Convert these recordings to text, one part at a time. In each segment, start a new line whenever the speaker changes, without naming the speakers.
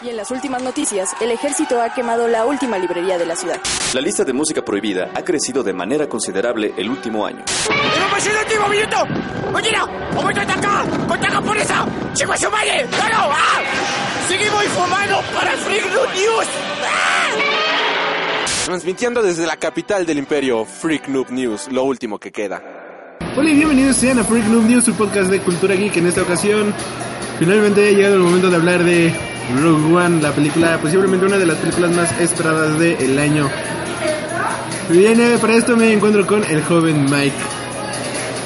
Y en las últimas noticias, el ejército ha quemado la última librería de la ciudad.
La lista de música prohibida ha crecido de manera considerable el último año.
¡Tenemos el último minuto! ¡Oye, no! ¡Momento de atacar! ¡Contra japonesa! ¡Chico su madre! ¡No, no! ¡Ah! ¡Seguimos informando para Freak News! ¡Ah!
Transmitiendo desde la capital del imperio, Freak Noob News, lo último que queda.
Hola y bienvenidos sean a Freak Noob News, su podcast de cultura geek. En esta ocasión, finalmente ha llegado el momento de hablar de Rogue One, la película, posiblemente una de las películas más esperadas del año. Bien, eh, para esto me encuentro con el joven Mike.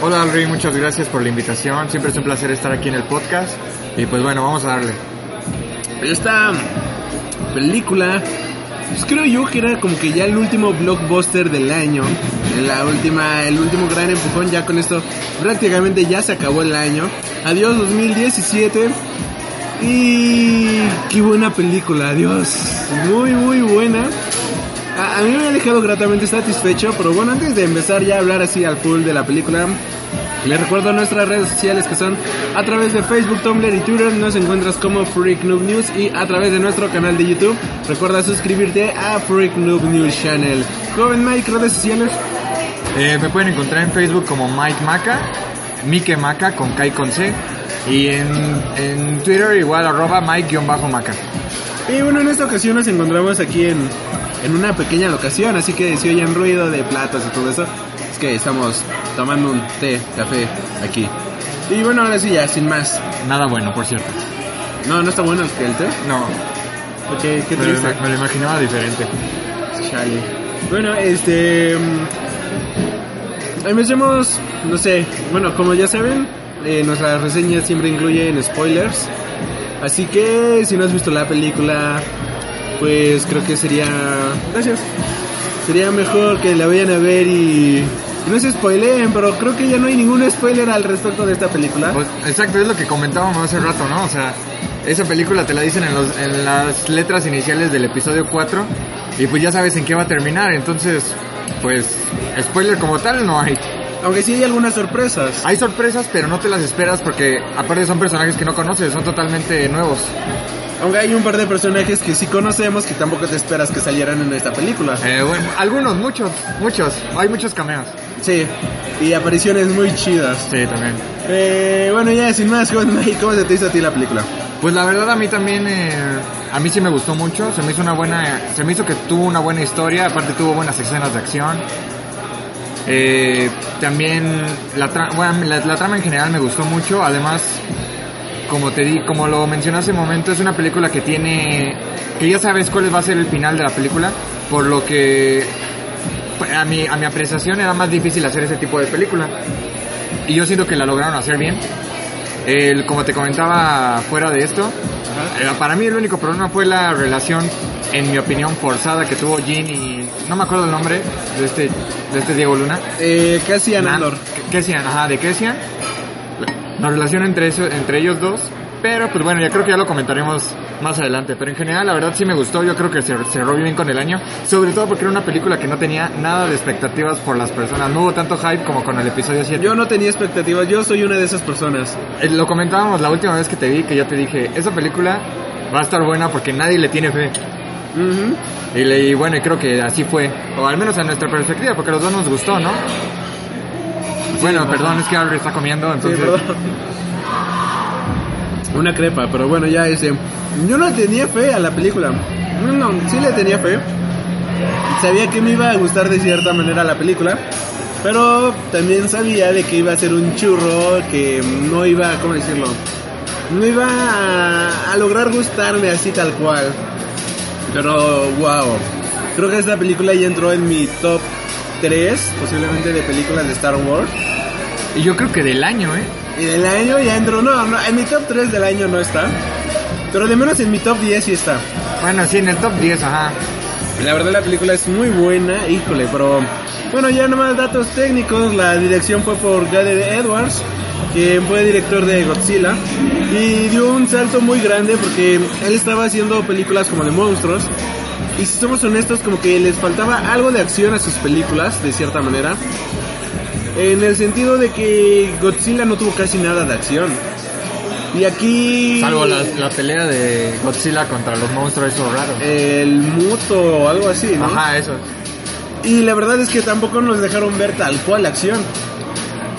Hola Alri, muchas gracias por la invitación. Siempre es un placer estar aquí en el podcast. Y pues bueno, vamos a darle.
Esta película, pues creo yo que era como que ya el último blockbuster del año. La última, el último gran empujón. Ya con esto prácticamente ya se acabó el año. Adiós 2017. Y qué buena película, adiós. Muy, muy buena. A, mí me ha dejado gratamente satisfecho, pero bueno, antes de empezar ya a hablar así al full de la película, les recuerdo nuestras redes sociales que son a través de Facebook, Tumblr y Twitter, nos encuentras como Freak Noob News y a través de nuestro canal de YouTube. Recuerda suscribirte a Freak Noob News Channel. Joven Mike, redes sociales.
Eh, me pueden encontrar en Facebook como Mike Maca, Mike Maca con K y con C. Y en, en Twitter igual arroba Mike-Maca.
Y bueno, en esta ocasión nos encontramos aquí en, en una pequeña locación, así que si oyen ruido de platos y todo eso, es que estamos tomando un té, café aquí. Y bueno, ahora sí ya, sin más.
Nada bueno, por cierto.
No, no está bueno el té.
No.
Okay, qué
me,
triste.
me, me lo imaginaba diferente.
Chale. Bueno, este... Empecemos, no sé, bueno, como ya saben, eh, nuestras reseñas siempre incluyen spoilers. Así que si no has visto la película, pues creo que sería... Gracias. Sería mejor que la vayan a ver y... no se spoileen, pero creo que ya no hay ningún spoiler al respecto de esta película.
Pues, exacto, es lo que comentábamos hace rato, ¿no? O sea, esa película te la dicen en, los, en las letras iniciales del episodio 4 y pues ya sabes en qué va a terminar, entonces, pues, spoiler como tal no hay.
Aunque sí hay algunas sorpresas.
Hay sorpresas, pero no te las esperas porque aparte son personajes que no conoces, son totalmente nuevos.
Aunque hay un par de personajes que sí conocemos que tampoco te esperas que salieran en esta película.
Eh, bueno, algunos, muchos, muchos. Hay muchos cameos.
Sí, y apariciones muy chidas.
Sí, también.
Eh, bueno, ya sin más, ¿cómo se te hizo a ti la película?
Pues la verdad a mí también, eh, a mí sí me gustó mucho, se me hizo una buena, se me hizo que tuvo una buena historia, aparte tuvo buenas escenas de acción. Eh, también la, tra bueno, la, la, trama en general me gustó mucho, además como te di, como lo mencioné hace un momento, es una película que tiene, que ya sabes cuál va a ser el final de la película, por lo que a mi, a mi apreciación era más difícil hacer ese tipo de película. Y yo siento que la lograron hacer bien. El, como te comentaba fuera de esto, eh, para mí el único problema fue la relación, en mi opinión, forzada que tuvo Jean y no me acuerdo el nombre de este, de este Diego Luna.
Eh, Cassian Andor.
Cassian, ajá, de Cassian. La relación entre, eso, entre ellos dos. Pero pues bueno, ya creo que ya lo comentaremos más adelante. Pero en general, la verdad sí me gustó. Yo creo que se cerró bien con el año. Sobre todo porque era una película que no tenía nada de expectativas por las personas. No hubo tanto hype como con el episodio 7.
Yo no tenía expectativas. Yo soy una de esas personas.
Eh, lo comentábamos la última vez que te vi, que yo te dije, esa película va a estar buena porque nadie le tiene fe.
Uh -huh.
y, le, y, bueno, creo que así fue. O al menos a nuestra perspectiva, porque a los dos nos gustó, ¿no? Sí, bueno, perdón, es que Albert está comiendo, entonces...
Sí, una crepa, pero bueno, ya ese. Yo no tenía fe a la película. No, no, sí le tenía fe. Sabía que me iba a gustar de cierta manera la película. Pero también sabía de que iba a ser un churro que no iba, ¿cómo decirlo? No iba a, a lograr gustarme así tal cual. Pero, wow. Creo que esta película ya entró en mi top 3, posiblemente de películas de Star Wars.
Y yo creo que del año, ¿eh?
Y del año ya entró, no, no, en mi top 3 del año no está. Pero de menos en mi top 10 sí está.
Bueno, sí, en el top 10, ajá.
La verdad la película es muy buena, híjole, pero... Bueno, ya nomás datos técnicos, la dirección fue por Gareth Edwards, quien fue director de Godzilla, y dio un salto muy grande porque él estaba haciendo películas como de monstruos, y si somos honestos, como que les faltaba algo de acción a sus películas, de cierta manera. En el sentido de que Godzilla no tuvo casi nada de acción. Y aquí...
Salvo la, la pelea de Godzilla contra los monstruos esos raros.
El muto o algo así, ¿no?
Ajá, eso.
Y la verdad es que tampoco nos dejaron ver tal cual la acción.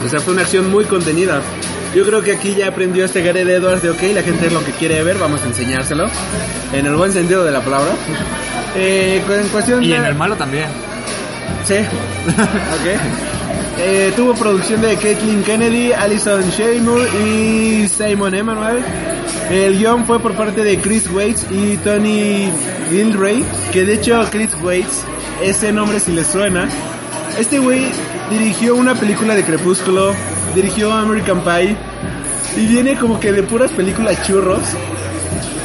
O sea, fue una acción muy contenida. Yo creo que aquí ya aprendió este Gareth Edwards de, ok, la gente es lo que quiere ver, vamos a enseñárselo. En el buen sentido de la palabra. Eh, en cuestión
Y
de...
en el malo también.
Sí. ok. Eh, tuvo producción de Caitlin Kennedy, Alison Seymour y Simon Emanuel. El guion fue por parte de Chris Waits y Tony Gilray, que de hecho Chris Waits, ese nombre si le suena. Este güey dirigió una película de Crepúsculo, dirigió American Pie y viene como que de puras películas churros.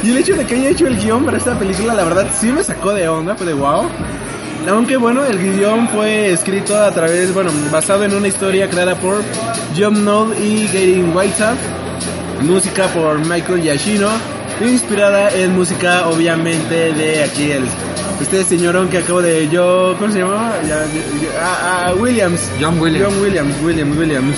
Y el hecho de que haya hecho el guion para esta película, la verdad sí me sacó de onda, fue de wow. Aunque bueno, el guion fue escrito a través, bueno, basado en una historia creada por John Knoll y Gary Whiteside, música por Michael Giacchino, inspirada en música obviamente de aquí el este señorón que acabo de yo, ¿cómo se llamaba? Ya, ya- ah, ah, Williams.
John Williams.
John Williams, Williams, Williams.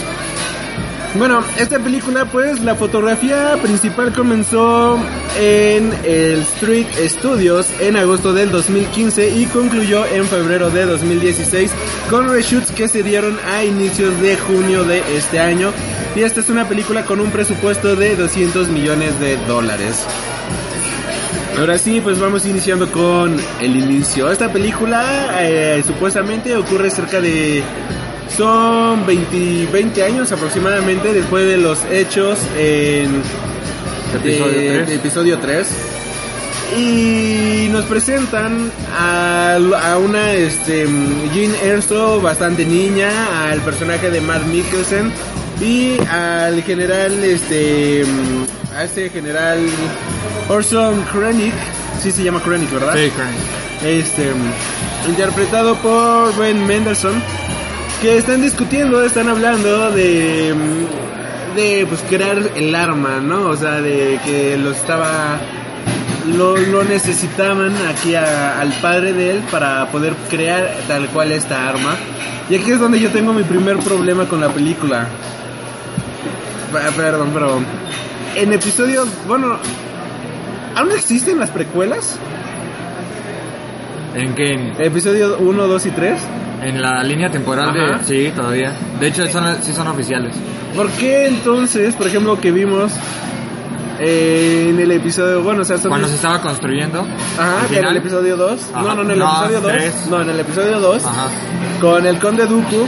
Bueno, esta película pues la fotografía principal comenzó en el Street Studios en agosto del 2015 y concluyó en febrero de 2016 con reshoots que se dieron a inicios de junio de este año y esta es una película con un presupuesto de 200 millones de dólares. Ahora sí, pues vamos iniciando con el inicio. Esta película eh, supuestamente ocurre cerca de... Son 20, 20 años aproximadamente después de los hechos en
Episodio
de-
tres.
de episodio 3. Y nos presentan a, a una este, Jean Erso bastante niña, al personaje de Matt Mikkelsen y al general, este, a este general Orson Krennic, sí se llama Krennic, ¿verdad?
Sí, Crane.
este interpretado por Ben Mendelssohn que están discutiendo, están hablando de de pues crear el arma, ¿no? O sea, de que lo estaba lo, lo necesitaban aquí a- al padre de él para poder crear tal cual esta arma. Y aquí es donde yo tengo mi primer problema con la película. Perdón, pero en episodios, bueno, ¿aún existen las precuelas?
¿En qué? En,
Episodio 1, 2 y 3.
en la línea temporal
Ajá.
de... Sí, todavía. De hecho, son, sí son oficiales.
¿Por qué entonces, por ejemplo, que vimos en el episodio, bueno, o sea, son-
Cuando se estaba construyendo...
Ajá, en el episodio 2.
Ajá.
No, no, en el
No,
episodio 2.
tres.
No, en el episodio 2.
Ajá.
Con el Conde Dooku,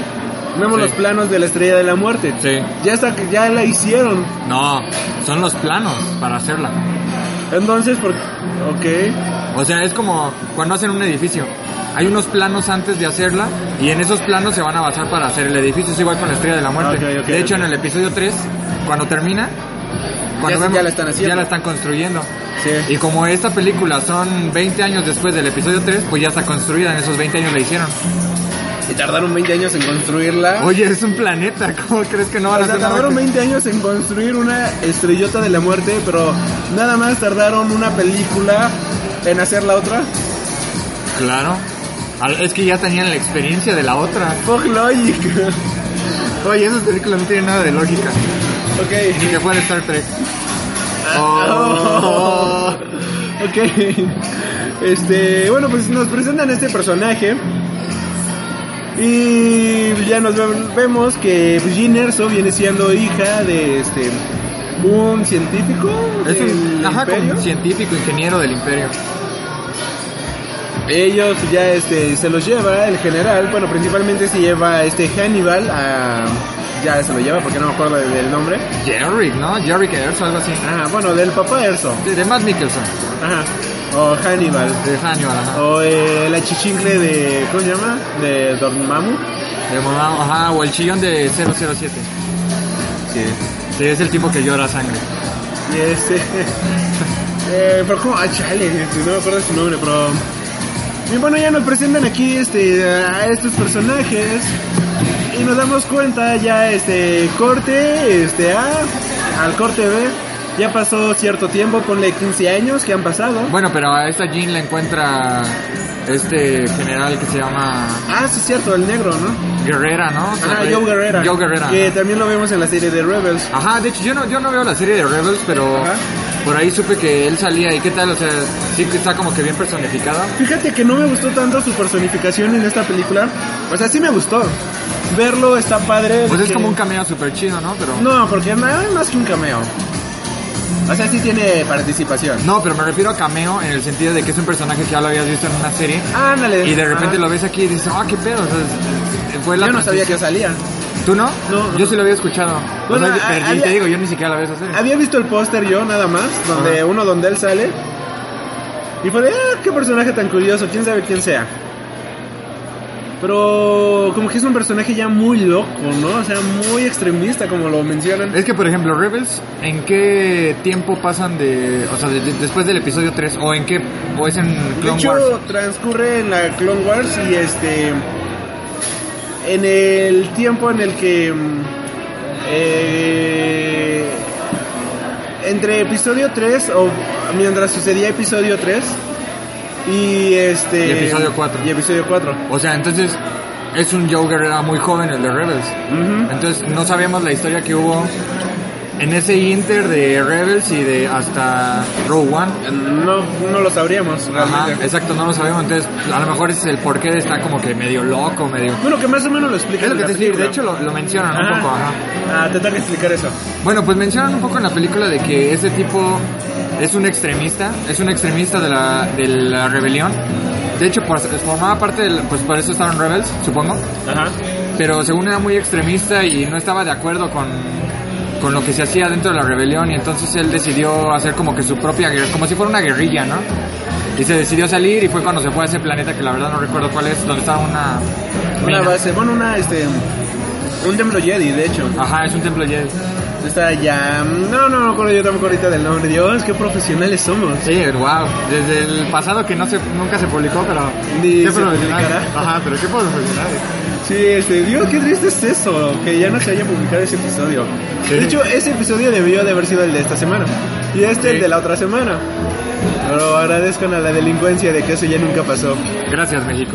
vemos
Sí.
los planos de la Estrella de la Muerte.
Sí.
Ya está, ya la hicieron.
No, son los planos para hacerla.
Entonces, por... Ok.
O sea, es como cuando hacen un edificio. Hay unos planos antes de hacerla y en esos planos se van a basar para hacer el edificio. Es igual con la Estrella de la Muerte. De hecho, en el episodio 3, cuando termina, cuando
Ya- ya la están haciendo.
ya la están construyendo.
Sí.
Y como esta película son 20 años después del episodio 3, pues ya está construida. En esos 20 años la hicieron.
Y tardaron 20 años en construirla.
Oye, es un planeta. ¿Cómo crees que no van
O
a
sea,
hacer
tardaron
que-
20 años en construir una estrellota de la muerte, pero nada más tardaron una película en hacer la otra.
Claro. Es que ya tenían la experiencia de la otra.
Fuck logic.
Oye, esa película no tiene nada de lógica.
ok.
Ni que fuera Star Trek.
Oh. Ok. Este, bueno, pues nos presentan este personaje. Y ya nos ve- vemos que pues, Jean Erso viene siendo hija de este un científico
Es un ajá, como científico, ingeniero del imperio.
Ellos ya este se los lleva el general, bueno, principalmente se lleva este Hannibal a ya se lo lleva porque no me acuerdo de- del nombre.
Jerry, ¿no? Jerry Erso, algo así.
Ajá, bueno, del papá Erso.
De, de Matt Mikkelsen.
Ajá. O Hannibal.
De Hannibal, ajá.
O eh, la chichingle de. ¿Cómo se llama? De Dormammu.
De Mormao, ajá, o el chillón de 007.
Sí.
Sí, es el tipo que llora sangre.
Y este. eh, pero como. Ah, chale, no me acuerdo su nombre, pero. Y bueno, ya nos presentan aquí este, a estos personajes. Y nos damos cuenta ya, este, corte, este, A, al corte B. Ya pasó cierto tiempo, ponle 15 años que han pasado.
Bueno, pero a esta Jean la encuentra este general que se llama
Ah, sí, cierto, el negro, ¿no?
Guerrera, ¿no? O sea,
Ajá, Joe Guerrera.
Joe Guerrera.
Que también lo vemos en la serie de Rebels.
Ajá, de hecho yo no, yo no veo la serie de Rebels, pero
Ajá.
por ahí supe que él salía y qué tal, o sea, sí que está como que bien personificada.
Fíjate que no me gustó tanto su personificación en esta película. O sea, sí me gustó. Verlo está padre.
Pues es
que-
como un cameo súper chido, ¿no? Pero...
No, porque nada más que un cameo. O sea, sí tiene participación.
No, pero me refiero a cameo en el sentido de que es un personaje que ya lo habías visto en una serie
Ándale.
y de repente
Ajá.
lo ves aquí y dices, ah, qué pedo, o sea, es- fue la
Yo no sabía que salía.
¿Tú no?
No, no.
Yo sí lo había escuchado.
Bueno,
o sea, pero
había-
te digo, yo ni siquiera la esa serie.
Había visto el póster yo nada más, donde
Ajá.
uno donde él sale. Y fue de, ah, qué personaje tan curioso, quién sabe quién sea. Pero como que es un personaje ya muy loco, ¿no? O sea, muy extremista, como lo mencionan.
Es que, por ejemplo, Rebels, ¿en qué tiempo pasan de... O sea, de- de- después del episodio 3? ¿O en qué... o es en
De
Clone
hecho,
Wars?
transcurre en la Clone Wars y este. En el tiempo en el que. eh, entre episodio 3 o mientras sucedía episodio 3 y este.
Y episodio 4.
Y episodio 4.
O sea, entonces es un Joe Guerrera muy joven, el de Rebels.
Ujú.
Entonces no sabíamos la historia que hubo en ese inter de Rebels y de hasta Rogue One.
No, no lo sabríamos
Ajá,
realmente.
exacto, no lo sabemos. Entonces, a lo mejor ese es el porqué de estar como que medio loco, medio...
Bueno, que más o menos lo explica.
Es lo que te decir, de hecho lo, lo mencionan un
Ajá.
poco, ajá.
Ah, te tengo que explicar eso.
Bueno, pues mencionan un poco en la película de que ese tipo es un extremista, es un extremista de la, de la rebelión. De hecho, pues, formaba parte del, pues por eso estaban Rebels, supongo.
Ajá.
Pero según era muy extremista y no estaba de acuerdo con, con lo que se hacía dentro de la rebelión y entonces él decidió hacer como que su propia guerra, como si fuera una guerrilla, ¿no? Y se decidió salir y fue cuando se fue a ese planeta que la verdad no recuerdo cuál es, donde estaba una...
Una
mina.
base, bueno, una, este. Un templo Jedi, de hecho.
Ajá, es un templo Jedi.
Está ya. No, no, no acuerdo yo tampoco ahorita del nombre. Dios, qué profesionales somos.
Sí, wow. Desde el pasado que no se, nunca se publicó, pero...
Ni
qué
se
profesional.
publicará.
Ajá, pero qué profesional.
Sí, este, Dios, qué triste es eso, que ya no se haya publicado ese episodio.
Sí.
De hecho, ese episodio debió de haber sido el de esta semana. Y este
Sí.
el de la otra semana. Pero agradezcan a la delincuencia de que eso ya nunca pasó.
Gracias, México.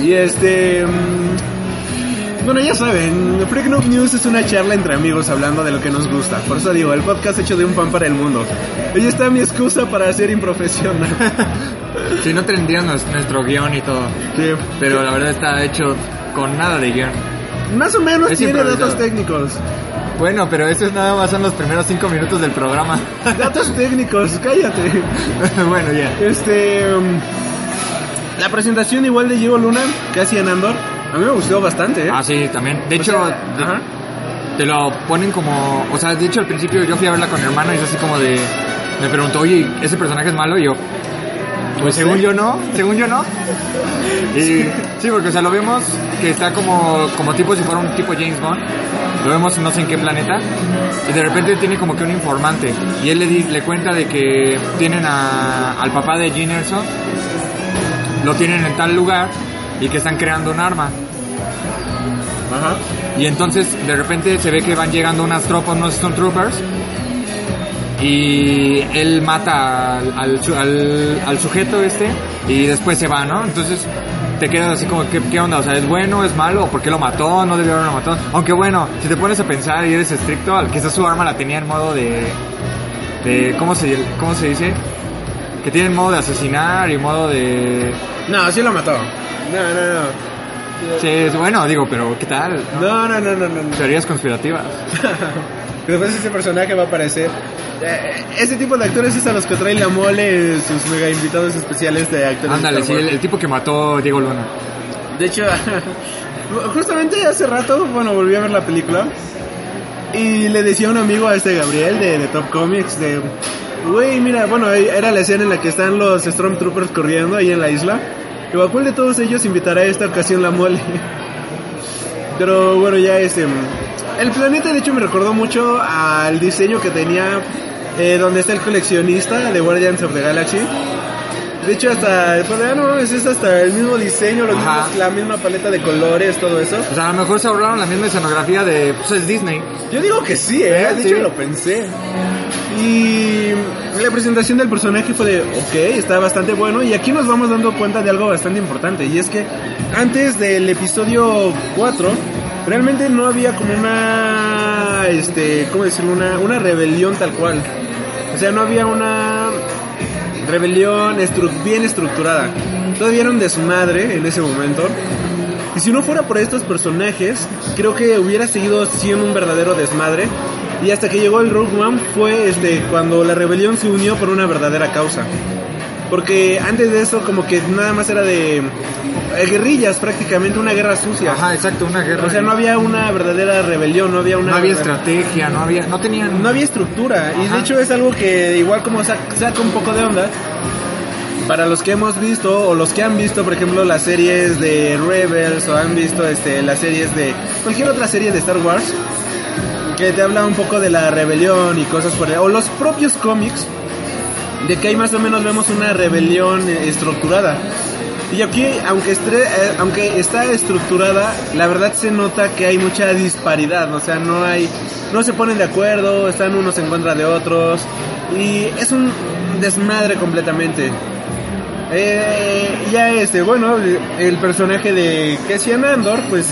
Y este. mm, Bueno, ya saben, Freak Noob News es una charla entre amigos hablando de lo que nos gusta. Por eso digo, el podcast hecho de un fan para el mundo. Ahí está mi excusa para ser improfesional.
Si no tendrían nues- nuestro guion y todo.
Sí.
Pero la verdad está hecho con nada de guion.
Más o menos
Es
tiene datos técnicos.
Bueno, pero eso es nada más son los primeros cinco minutos del programa.
Datos técnicos, cállate.
bueno, ya.
Este. mm, La presentación igual de Diego Luna, casi en Andor, a mí me gustó bastante, ¿eh?
Ah, sí, también. De
O
hecho,
sea,
de-
ajá.
te lo ponen como... O sea, de hecho al principio yo fui a verla con mi hermano y es así como de... Me preguntó, oye, ¿ese personaje es malo? Y yo... Pues
sé.
según yo no, según yo no. Y sí, porque o sea, lo vemos que está como, como tipo si fuera un tipo James Bond. Lo vemos no sé en qué planeta. Y de repente tiene como que un informante. Y él le, di- le cuenta de que tienen a- al papá de Gene Erso. Lo tienen en tal lugar y que están creando un arma.
Ajá.
Y entonces de repente se ve que van llegando unas tropas, unos Stormtroopers. Y él mata al, al, su- al- al sujeto este y después se va, ¿no? Entonces te quedas así como, ¿qué, qué onda? O sea, ¿es bueno, es malo? ¿O por qué lo mató? ¿No debió haberlo matado? Aunque bueno, si te pones a pensar y eres estricto, al- quizás su arma la tenía en modo de... de ¿cómo, se, ¿Cómo se dice? Que tiene modo de asesinar y modo de...
No, sí lo mató. No, no, no.
Sí, es bueno, digo, pero ¿qué tal?
No, no, no, no, no. no.
Teorías conspirativas.
Después ese personaje va a aparecer. Eh, ese tipo de actores es a los que trae la mole sus mega invitados especiales de actores.
Ándale, sí, el, el tipo que mató a Diego Luna.
De hecho, justamente hace rato, bueno, volví a ver la película. Y le decía a un amigo a este Gabriel de, de Top Comics de... Güey, mira, bueno, era la escena en la que están los Stormtroopers corriendo ahí en la isla. Digo, ¿a cuál de todos ellos invitará a esta ocasión la mole? Pero bueno, ya este... El planeta de hecho me recordó mucho al diseño que tenía eh, donde está el coleccionista de Guardians of the Galaxy. De hecho hasta, pues, ah, no, es hasta el mismo diseño, los
Ajá.
mismos- la misma paleta de colores, todo eso.
O sea, a lo mejor se ahorraron la misma escenografía de, pues es Disney.
Yo digo que sí, eh, de
Sí.
hecho lo pensé. Y la presentación del personaje fue de, ok, está bastante bueno. Y aquí nos vamos dando cuenta de algo bastante importante. Y es que antes del episodio 4, realmente no había como una, este, ¿cómo decirlo? Una, una rebelión tal cual. O sea, no había una rebelión estru- bien estructurada. Todavía era un desmadre en ese momento. Y si no fuera por estos personajes, creo que hubiera seguido siendo un verdadero desmadre. Y hasta que llegó el Rogue One fue este, cuando la rebelión se unió por una verdadera causa. Porque antes de eso como que nada más era de eh, guerrillas prácticamente, una guerra sucia.
Ajá, exacto, una guerra.
O sea, no había una verdadera rebelión, no había una...
no había estrategia, no había, no tenían...
no había estructura. Y de hecho es algo que igual como sac- saca un poco de onda. Para los que hemos visto o los que han visto, por ejemplo, las series de Rebels o han visto este, las series de cualquier otra serie de Star Wars que te habla un poco de la rebelión y cosas por ahí, o los propios cómics de que ahí más o menos vemos una rebelión eh, estructurada. Y aquí, aunque, estre- eh, aunque está estructurada, la verdad se nota que hay mucha disparidad, o sea, no hay, no se ponen de acuerdo, están unos en contra de otros, y es un desmadre completamente. Eh, ya este, bueno, el personaje de Cassian Andor, pues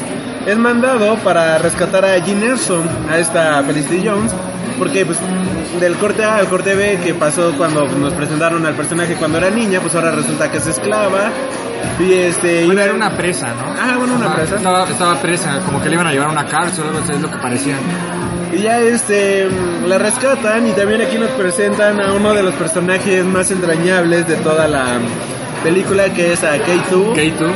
es mandado para rescatar a Jean Erso, a esta Felicity Jones, porque pues del corte A al corte B que pasó cuando nos presentaron al personaje cuando era niña, pues ahora resulta que es esclava. Y este.
Bueno,
iba-
era una presa, ¿no?
Ah, bueno, una presa.
Estaba, estaba presa, como que le iban a llevar a una cárcel o algo así, es lo que parecían.
Y ya este la rescatan y también aquí nos presentan a uno de los personajes más entrañables de toda la película que es a K2.
K2.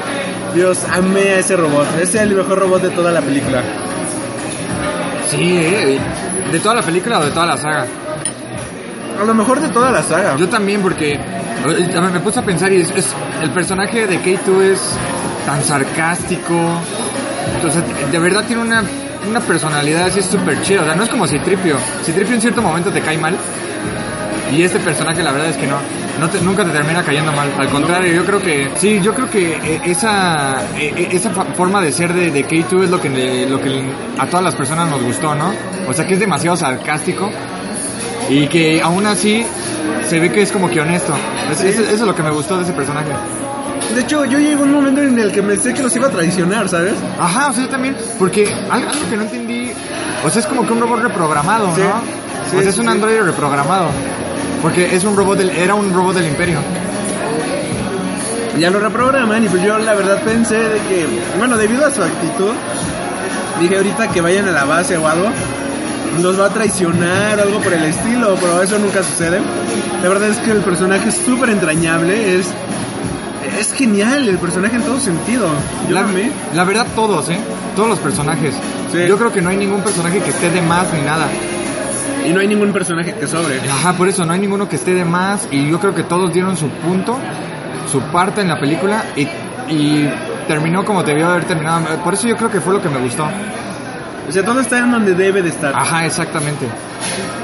Dios, amé a ese robot. Ese es el mejor robot de toda la película.
Sí, eh, ¿de toda la película o de toda la saga?
A lo mejor de toda la saga.
Yo también, porque eh, me puse a pensar y es, es- el personaje de K2 es tan sarcástico. Entonces, de verdad tiene una, una personalidad así súper chida. O sea, no es como Citripio. Citripio en cierto momento te cae mal. Y este personaje, la verdad es que no. No te- nunca te termina cayendo mal. Al contrario, yo creo que. Sí, yo creo que eh, esa, eh, eh, esa forma de ser de, de K2 es lo que, lo que a todas las personas nos gustó, ¿no? O sea, que es demasiado sarcástico. Y que aún así se ve que es como que honesto. Es- es- eso es lo que me gustó de ese personaje.
De hecho, yo llegué a un momento en el que pensé que los iba a traicionar, ¿sabes?
Ajá, o sea, yo también, porque algo, que no entendí, o sea, es como que un robot reprogramado, ¿no?
Sí,
o sea, es un
sí.
androide reprogramado. Porque es un robot del, era un robot del imperio.
Ya lo reprograman y pues yo la verdad pensé de que, bueno, debido a su actitud, dije ahorita que vayan a la base o algo, nos va a traicionar o algo por el estilo, pero eso nunca sucede. La verdad es que el personaje es súper entrañable, es, es genial el personaje en todo sentido. Yo
La,
lo amé.
la verdad, todos, ¿eh? Todos los personajes.
Sí.
Yo creo que no hay ningún personaje que esté de más ni nada.
Y no hay ningún personaje que sobre.
Ajá, por eso no hay ninguno que esté de más y yo creo que todos dieron su punto, su parte en la película y, y terminó como debió haber terminado. Por eso yo creo que fue lo que me gustó.
O sea, todo está en donde debe de estar.
Ajá, exactamente.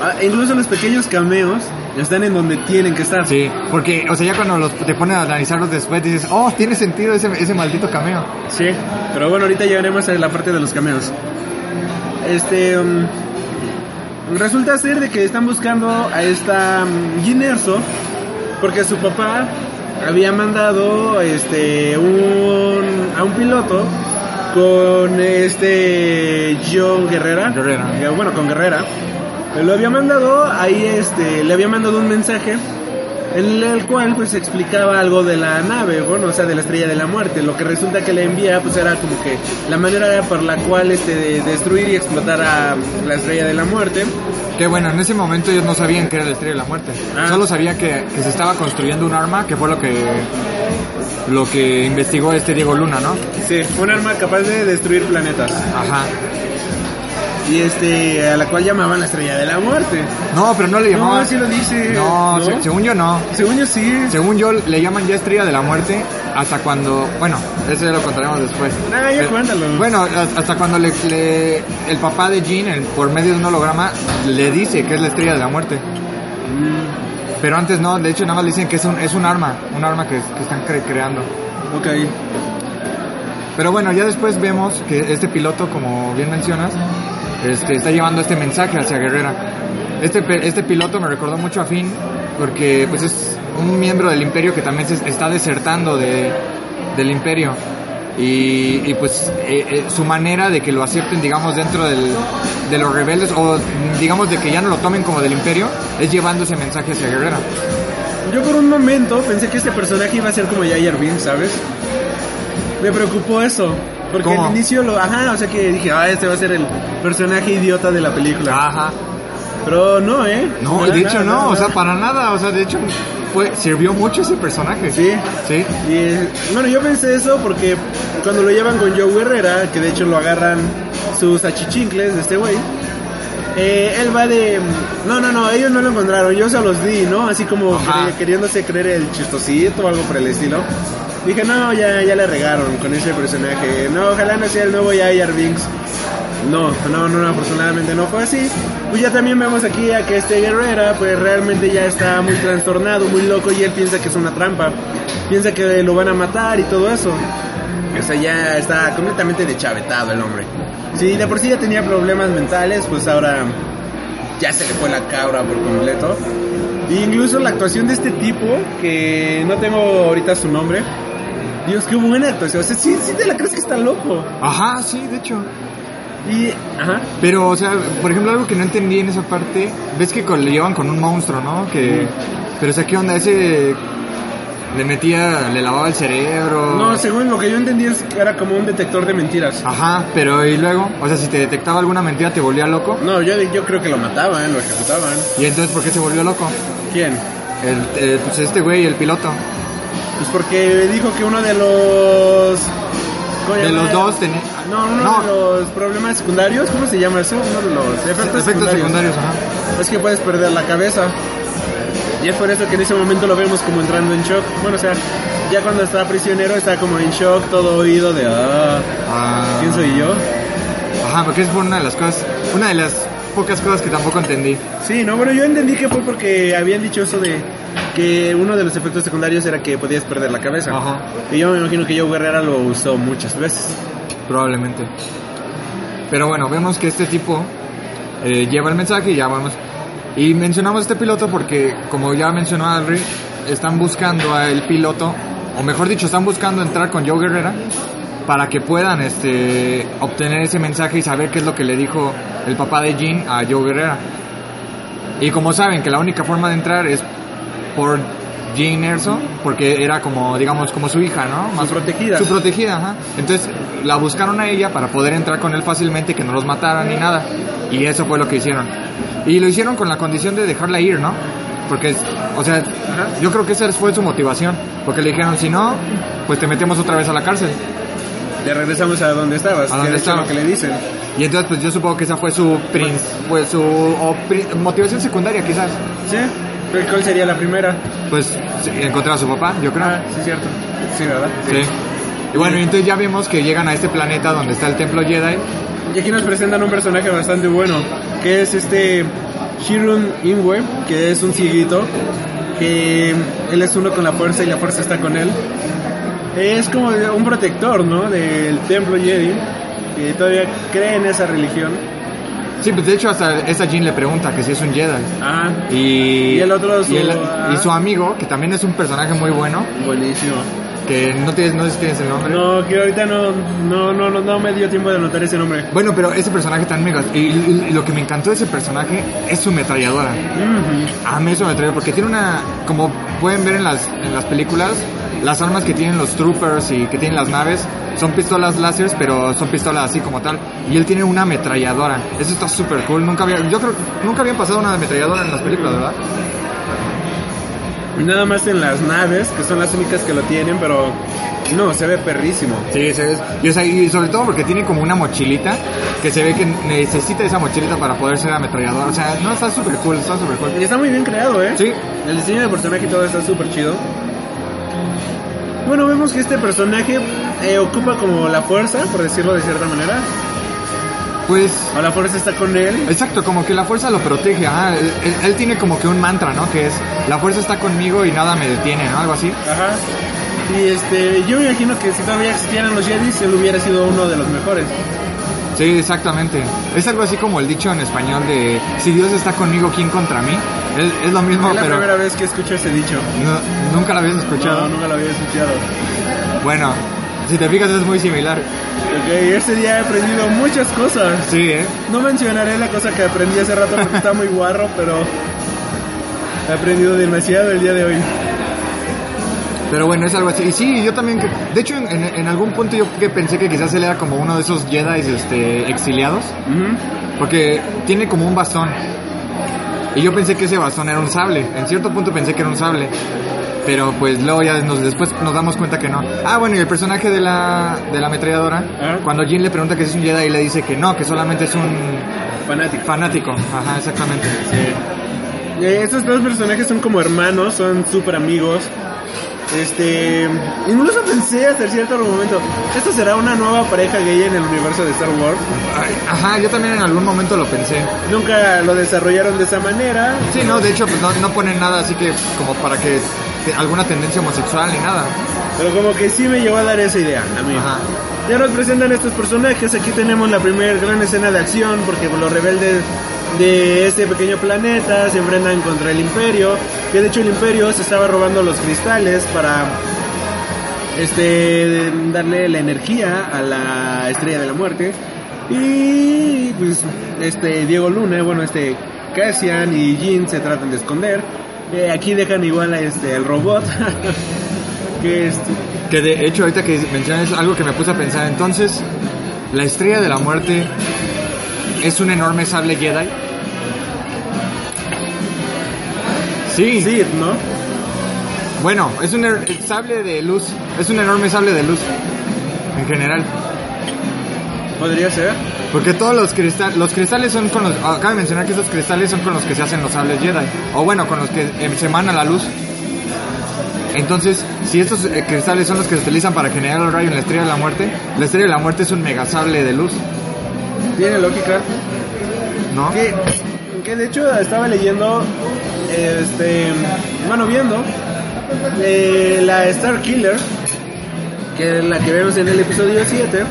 Ah, incluso los pequeños cameos están en donde tienen que estar.
Sí, porque, o sea, ya cuando los, te ponen a analizarlos después dices, oh, tiene sentido ese, ese maldito cameo.
Sí, pero bueno, ahorita llegaremos a la parte de los cameos. Este. um, resulta ser de que están buscando a esta um, Jean Erso porque su papá había mandado este un a un piloto con este John Guerrera.
Guerrera.
Bueno, con Guerrera. Lo había mandado, ahí este, le había mandado un mensaje en el cual pues explicaba algo de la nave, bueno, o sea, de la estrella de la muerte. Lo que resulta que le envía pues era como que la manera por la cual este de destruir y explotar a la estrella de la muerte.
Que bueno, en ese momento ellos no sabían que era la estrella de la muerte.
Ah.
Solo sabía que, que se estaba construyendo un arma, que fue lo que lo que investigó este Diego Luna, ¿no?
Sí, un arma capaz de destruir planetas.
Ajá.
Y este a la cual llamaban la estrella de la muerte.
No, pero no le
No,
llamaban.
así lo dice.
No, se- según yo no.
Según yo sí.
Según yo le llaman ya estrella de la muerte hasta cuando, bueno, eso ya lo contaremos después.
Ah, ya cuéntalo.
Bueno, hasta cuando le, le- el papá de Jean, el- por medio de un holograma, le dice que es la estrella de la muerte.
Mm,
Pero antes no, de hecho nada más le dicen que es un, es un arma, un arma que, que están cre- creando.
ok.
Pero bueno, ya después vemos que este piloto, como bien mencionas, este, está llevando este mensaje hacia Guerrera. este, este piloto me recordó mucho a Finn porque pues es un miembro del imperio que también se está desertando de, del imperio. Y, y, pues eh, eh, su manera de que lo acepten, digamos, dentro del, de los rebeldes o digamos de que ya no lo tomen como del imperio, es llevando ese mensaje hacia Guerrera.
Yo por un momento pensé que este personaje iba a ser como Jar Binks, ¿sabes? Me preocupó eso. Porque
¿Cómo?
al inicio lo... Ajá, o sea que dije, ah, este va a ser el personaje idiota de la película.
Ajá.
Pero no, ¿eh?
No,
Nada,
de hecho
nada,
no,
nada.
o sea, para nada, o sea, de hecho fue, sirvió mucho ese personaje.
Sí.
Sí.
Y bueno, yo pensé eso porque cuando lo llevan con Joe Herrera, que de hecho lo agarran sus achichincles de este güey, eh, él va de... No, no, no, ellos no lo encontraron, yo se los di, ¿no? Así como cre- queriéndose creer el chistosito o algo por el estilo. Dije, no, ya, ya le regaron con ese personaje. No, ojalá no sea el nuevo Jar Binks. No, no, no, no, afortunadamente no fue así. Pues ya también vemos aquí a que este Guerrera, pues realmente ya está muy trastornado, muy loco y él piensa que es una trampa. Piensa que lo van a matar y todo eso. O sea, ya está completamente deschavetado el hombre. Si de por sí ya tenía problemas mentales, pues ahora ya se le fue la cabra por completo. E incluso la actuación de este tipo, que no tengo ahorita su nombre. Dios, qué buena actuación. O sea, sí, sí te la crees que está loco.
Ajá, sí, de hecho.
Y, ajá.
Pero, o sea, por ejemplo, algo que no entendí en esa parte, ves que le llevan con un monstruo, ¿no? Que, pero, o sea, ¿qué onda? Ese le metía, le lavaba el cerebro.
No, según lo que yo entendí es que era como un detector de mentiras.
Ajá, pero y luego, o sea, si te detectaba alguna mentira te volvía loco.
No, yo, yo creo que lo mataban, lo ejecutaban.
Y entonces, ¿por qué se volvió loco?
¿Quién?
El, eh, pues este güey, el piloto.
Pues porque dijo que uno de los... ¿cómo
De los dos tenía...
No, uno
No.
de los problemas secundarios, ¿cómo se llama eso? Uno de los efectos,
Efectos secundarios, ajá.
Es que puedes perder la cabeza. Y es por eso que en ese momento lo vemos como entrando en shock. Bueno, o sea, ya cuando está prisionero está como en shock, todo oído de, ah,
Ah,
¿quién soy yo?
Ajá, porque es una de las cosas, una de las pocas cosas que tampoco entendí.
Sí, no, bueno, yo entendí que fue porque habían dicho eso de que uno de los efectos secundarios era que podías perder la cabeza.
Ajá.
Y yo me imagino que Joe Guerrera lo usó muchas veces.
Probablemente. Pero bueno, vemos que este tipo eh, lleva el mensaje y ya vamos. Y mencionamos este piloto porque, como ya mencionó Alri, están buscando al piloto, o mejor dicho, están buscando entrar con Joe Guerrera para que puedan este, obtener ese mensaje y saber qué es lo que le dijo el papá de Jean a Joe Guerrera. Y como saben que la única forma de entrar es por Jean Erso, porque era como, digamos, como su hija, ¿no?
Su protegida.
Su protegida, ajá. Entonces la buscaron a ella para poder entrar con él fácilmente, que no los mataran ni nada. Y eso fue lo que hicieron. Y lo hicieron con la condición de dejarla ir, ¿no? Porque, o sea, yo creo que esa fue su motivación. Porque le dijeron, si no, pues te metemos otra vez a la cárcel.
Ya regresamos a donde estabas,
¿A
que
dónde
de hecho
estaba?
lo que le dicen.
Y entonces, pues yo supongo que esa fue su, fue su motivación secundaria, quizás.
¿Sí? ¿Pero ¿Cuál sería la primera?
Pues encontrar a su papá, yo creo.
Ah, sí, cierto. Sí, ¿verdad?
Sí. Y bueno, y entonces ya vimos que llegan a este planeta donde está el templo Jedi.
Y aquí nos presentan un personaje bastante bueno, que es este Shirun Ingwe, que es un cieguito, que él es uno con la fuerza y la fuerza está con él. Es como un protector, ¿no? Del templo Jedi, que todavía cree en esa religión.
Sí, pues de hecho hasta esta Jean le pregunta que si es un Jedi.
Ah,
Y,
Y el otro, su-
y, el-
ah.
y su amigo, que también es un personaje muy bueno,
buenísimo.
que no, tienes, no sé si tienes el nombre.
No, que ahorita no, no, no, no, no me dio tiempo de anotar ese nombre.
Bueno, pero ese personaje tan mega. Y, y- lo que me encantó de ese personaje es su metralladora.
Ujú.
A mí eso me porque tiene una. Como pueden ver en las, en las películas, las armas que tienen los troopers y que tienen las naves son pistolas láseres, pero son pistolas así como tal. Y él tiene una ametralladora. Eso está súper cool. Nunca había. Yo creo nunca habían pasado una ametralladora en las películas, ¿verdad?
Nada más en las naves, que son las únicas que lo tienen, pero no, se ve perrísimo.
Sí, se ve. Y, o sea, y sobre todo porque tiene como una mochilita que se ve que necesita esa mochilita para poder ser ametralladora. O sea, no, está súper cool, está súper cool.
Y está muy bien creado, ¿eh?
Sí.
El diseño del personaje y todo está súper chido. Bueno, vemos que este personaje eh, ocupa como la fuerza, por decirlo de cierta manera.
Pues
O la fuerza está con él.
Exacto, como que la fuerza lo protege, ajá. Él, él- él tiene como que un mantra, ¿no? Que es, la fuerza está conmigo y nada me detiene, ¿no? Algo así.
Ajá. Y este, yo me imagino que si todavía existieran los Jedi, él hubiera sido uno de los mejores.
Sí, exactamente. Es algo así como el dicho en español de si Dios está conmigo, ¿quién contra mí? Es, es lo mismo,
Es la
pero
primera vez que escucho ese dicho.
no- nunca lo habías escuchado.
No, nunca lo había escuchado.
Bueno, si te fijas es muy similar.
Ok, este día he aprendido muchas cosas.
Sí, ¿eh?
No mencionaré la cosa que aprendí hace rato porque está muy guarro, pero he aprendido demasiado el día de hoy.
Pero bueno, es algo así. Y sí, yo también... que- De hecho, en, en- en algún punto yo que pensé que quizás él era como uno de esos Jedi este, exiliados. Porque tiene como un bastón. Y yo pensé que ese bastón era un sable. En cierto punto pensé que era un sable. Pero pues luego ya nos, después nos damos cuenta que no. Ah, bueno, y el personaje de la, de la ametralladora,
Ah.
cuando Jin le pregunta que si es un Jedi, le dice que no, que solamente es un
Fanático.
fanático. Ajá, exactamente.
Eh, estos dos personajes son como hermanos, son súper amigos. Este, incluso pensé hasta cierto momento, esto será una nueva pareja gay en el universo de Star Wars.
Ajá, yo también en algún momento lo pensé.
Nunca lo desarrollaron de esa manera.
Sí, no, de hecho, pues no, no ponen nada así que como para que te- alguna tendencia homosexual ni nada.
Pero como que sí me llegó a dar esa idea a mí.
Ajá.
Ya nos presentan estos personajes. Aquí tenemos la primera gran escena de acción porque los rebeldes de este pequeño planeta se enfrentan contra el imperio. Que de hecho el imperio se estaba robando los cristales para este darle la energía a la estrella de la muerte. Y pues este Diego Luna, bueno este Cassian y Jin se tratan de esconder. Eh, aquí dejan igual a este el robot. que este,
Que de hecho, ahorita que mencionas algo que me puse a pensar, entonces, la estrella de la muerte es un enorme sable Jedi. Sí,
Sith, ¿no?
bueno, es un er- sable de luz, es un enorme sable de luz, en general.
Podría ser.
Porque todos los cristales, los cristales son con los, acabo de mencionar que esos cristales son con los que se hacen los sables Jedi, o bueno, con los que eh, se emana la luz. Entonces, si estos eh, cristales son los que se utilizan para generar el rayo en la estrella de la muerte, la estrella de la muerte es un mega sable de luz,
Tiene lógica.
¿no?
Que, que de hecho estaba leyendo, este, bueno, viendo eh, la Star Killer, que es la que vemos en el episodio 7,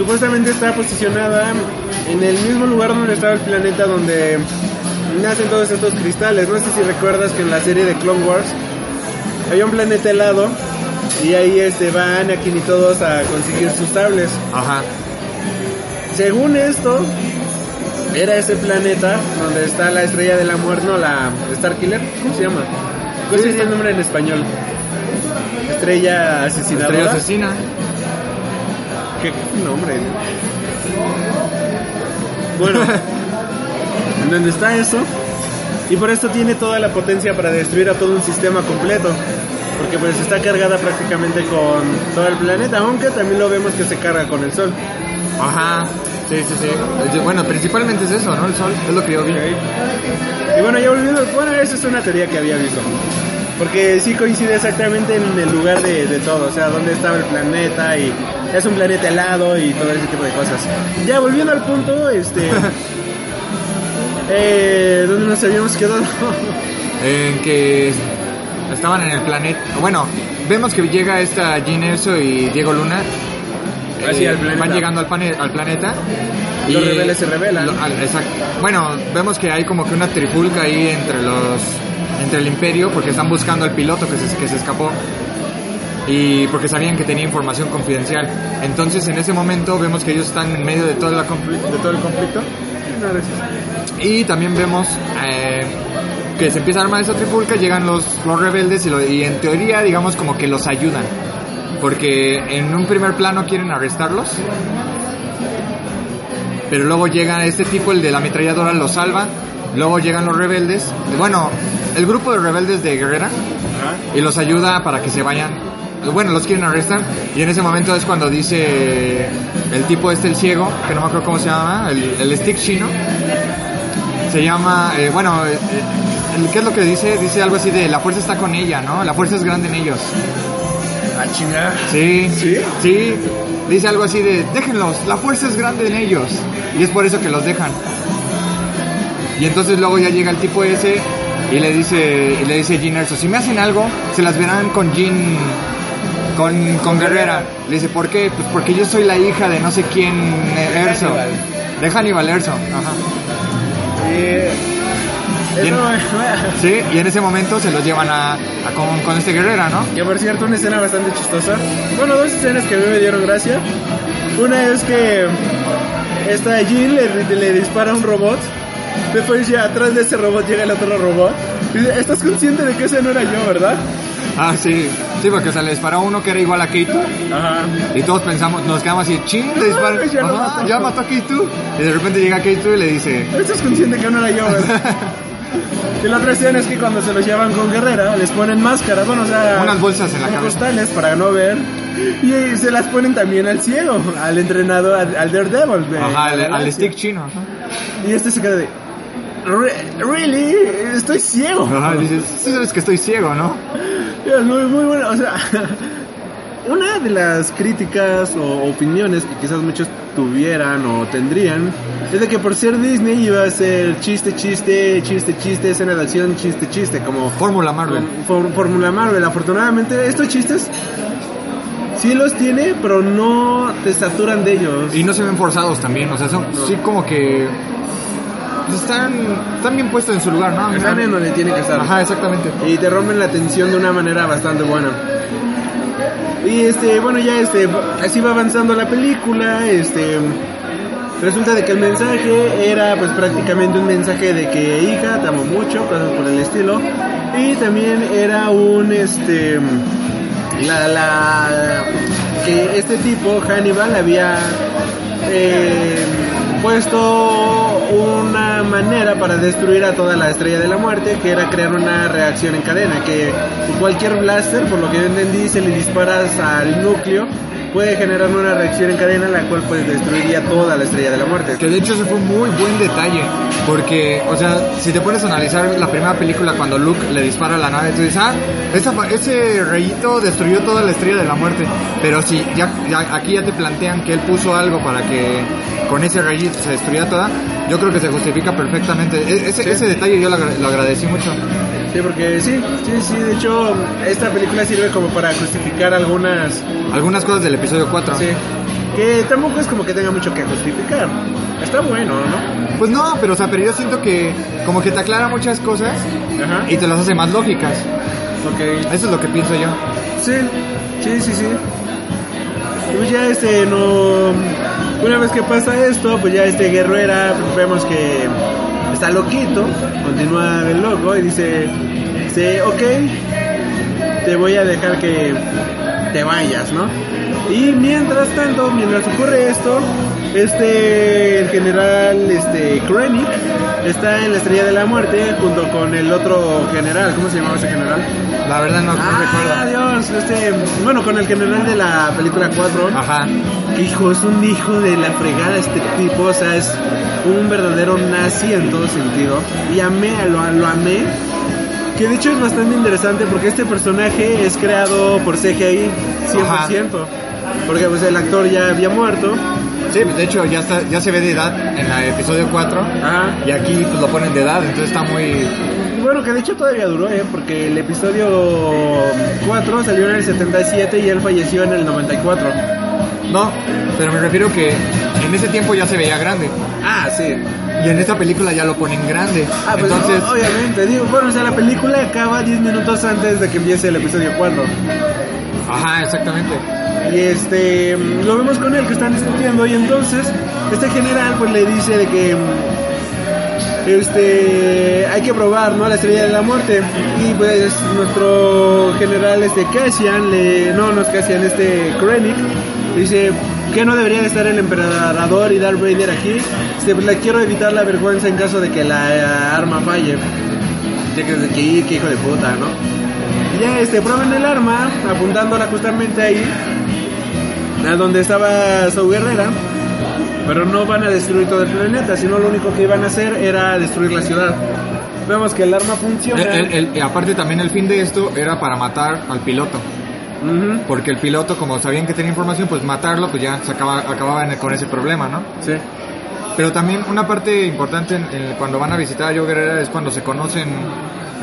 supuestamente está posicionada en el mismo lugar donde estaba el planeta donde nacen todos estos cristales. No sé si recuerdas que en la serie de Clone Wars había un planeta helado y ahí este, va Anakin y todos a conseguir sus sables.
Ajá.
Según esto, era ese planeta donde está la estrella de la muerte, no, la Star Killer, ¿cómo se llama? ¿Cuál sería el nombre en español? Estrella asesinadora.
Estrella asesina.
¿Qué nombre? Bueno, en donde está eso, y por esto tiene toda la potencia para destruir a todo un sistema completo. Porque pues está cargada prácticamente con todo el planeta, aunque también lo vemos que se carga con el sol.
Ajá. Sí, sí, sí. Bueno, principalmente es eso, ¿no? El sol, es lo que yo vi.
Y bueno, ya volviendo, bueno, esa es una teoría que había visto. Porque sí coincide exactamente en el lugar de, de todo, o sea, dónde estaba el planeta y es un planeta helado y todo ese tipo de cosas. Ya volviendo al punto, este... eh, ¿Dónde nos habíamos quedado?
En que estaban en el planeta. Bueno, vemos que llega esta Jean Erso y Diego Luna.
Así,
eh. Van llegando al, planeta.
Los rebeldes se rebelan.
lo- al- exacto. Bueno, vemos que hay como que una trifulca ahí entre los entre el imperio porque están buscando al piloto que se, que se escapó y porque sabían que tenía información confidencial. Entonces en ese momento vemos que ellos están en medio de, todo el conflicto y también vemos eh, que se empieza a armar esa trifulca, llegan los, los rebeldes y, y en teoría digamos como que los ayudan. Porque en un primer plano quieren arrestarlos. Pero luego llega este tipo, el de la ametralladora, los salva. Luego llegan los rebeldes. Bueno, el grupo de rebeldes de Guerrera. Y los ayuda para que se vayan. Bueno, los quieren arrestar. Y en ese momento es cuando dice el tipo este, el ciego, que no me acuerdo cómo se llama, el, el stick chino. Se llama, eh, bueno, eh, eh, ¿qué es lo que dice? Dice algo así de la fuerza está con ella, ¿no? La fuerza es grande en ellos.
A chingar.
Sí,
¿Sí?
sí. Dice algo así de, déjenlos, la fuerza es grande en ellos. Y es por eso que los dejan. Y entonces luego ya llega el tipo ese y le dice, y le dice Jean Erso, si me hacen algo, se las verán con Jean, con, con Guerrera. Le dice, ¿por qué? Pues porque yo soy la hija de no sé quién, eh, Erso. De Hannibal Erso. Ajá.
Y eso,
Sí, y en ese momento se los llevan a, a con, con este Guerrera, ¿no?
que por cierto, una escena bastante chistosa. Bueno, dos escenas que a mí me dieron gracia. Una es que esta Jill le, le dispara a un robot. Después ya atrás de ese robot llega el otro robot. Y dice, ¿estás consciente de que ese no era yo, verdad?
Ah, sí. Sí, porque se le disparó uno que era igual a Keito.
Ajá.
Y todos pensamos, nos quedamos así, ching, le disparan.
Ya
Ajá,
mató.
ya mató a Keito. Y de repente llega Keito y le dice,
¿Estás consciente que no era yo, verdad? Y la otra escena es que cuando se los llevan con Guerrera, les ponen máscaras, bueno, o sea...
Unas bolsas en la cabeza.
costales para no ver. Y se las ponen también al ciego, al entrenador, al, al Daredevil. de-
ajá, al,
de
stick chino. ajá.
Y este se queda de... "Re- ¿Really? Estoy ciego.
Ajá, dices, sí sabes que estoy ciego, ¿no?
Es muy, muy bueno, o sea... Una de las críticas o opiniones que quizás muchos tuvieran o tendrían es de que por ser Disney iba a ser chiste, chiste, chiste, chiste, escena de acción, chiste, chiste, como
Fórmula Marvel.
Fór- Fórmula Marvel. Afortunadamente, estos chistes sí los tiene, pero no te saturan de ellos.
Y no se ven forzados también, o sea, son sí como que están, están bien puestos en su lugar, ¿no?
Están en donde tiene que estar.
Ajá, exactamente.
Y te rompen la tensión de una manera bastante buena. Y este, bueno, ya este, así va avanzando la película, este, resulta de que el mensaje era pues prácticamente un mensaje de que hija, te amo mucho, cosas por el estilo, y también era un, este, la, la, que este tipo, Hannibal, había eh, puesto una manera para destruir a toda la estrella de la muerte, que era crear una reacción en cadena, que cualquier blaster, por lo que yo entendí, si le disparas al núcleo, puede generar una reacción en cadena, la cual pues destruiría toda la estrella de la muerte.
Que de hecho ese fue un muy buen detalle, porque, o sea, si te pones a analizar la primera película cuando Luke le dispara a la nave, tú dices, ah, esa, ese rayito destruyó toda la estrella de la muerte, pero si ya, ya- aquí ya te plantean que él puso algo para que con ese rayito se destruyera toda, yo creo que se justifica perfectamente. E- ese, ese detalle yo lo, lo agradecí mucho.
Sí, porque sí, sí, sí, de hecho esta película sirve como para justificar algunas...
Algunas cosas del episodio 4.
Sí. Que tampoco es como que tenga mucho que justificar. Está bueno, ¿no?
Pues no, pero o sea, pero yo siento que como que te aclara muchas cosas
Ajá.
y te las hace más lógicas.
Ok.
Eso es lo que pienso yo.
Sí, sí, sí, sí. Pues ya este no. Una vez que pasa esto, pues ya este Guerrera pues, vemos que está loquito, continúa el loco y dice, dice, ok, te voy a dejar que te vayas, ¿no? Y mientras tanto, mientras ocurre esto, este el general este Krennic está en la estrella de la muerte junto con el otro general, ¿cómo se llamaba ese general?
La verdad no, no
Ah,
recuerdo.
Dios, este, bueno, con el general de la película 4,
Ajá.
hijo, es un hijo de la fregada este tipo, o sea, es un verdadero nazi en todo sentido. Y amé, lo, lo amé. Que de hecho es bastante interesante porque este personaje es creado por CGI 100%. Porque pues el actor ya había muerto.
Sí, pues, de hecho ya está, ya se ve de edad en el episodio 4
Ajá.
y aquí pues lo ponen de edad, entonces está muy
bueno, que de hecho todavía duró, ¿eh? Porque el episodio 4 salió en el 77 y él falleció en el 94.
no, pero me refiero que en ese tiempo ya se veía grande
Ah, sí.
Y en esta película ya lo ponen grande.
Ah, pues
entonces,
obviamente, digo, bueno, o sea, la película acaba 10 minutos antes de que empiece el episodio 4.
ajá, exactamente.
Y este, lo vemos con él que están discutiendo y entonces este general pues le dice de que este hay que probar, ¿no? La estrella de la muerte. Y pues nuestro general este Cassian le no, no es Cassian, este Krennic dice que no debería de estar el emperador y Darth Vader aquí. Este, pues, le quiero evitar la vergüenza en caso de que la eh, arma falle. Ya que, que, que hijo de puta, ¿no? Y ya este, prueban el arma, apuntándola justamente ahí, a donde estaba su guerrera. Pero no van a destruir todo el planeta, sino lo único que iban a hacer era destruir la ciudad. Vemos que el arma funciona.
El- el- aparte también el fin de esto era para matar al piloto. Porque el piloto, como sabían que tenía información, pues matarlo, pues ya se acaba, acababan con ese problema, ¿no?
Sí.
Pero también una parte importante en- en- cuando van a visitar a Joe Guerrera es cuando se conocen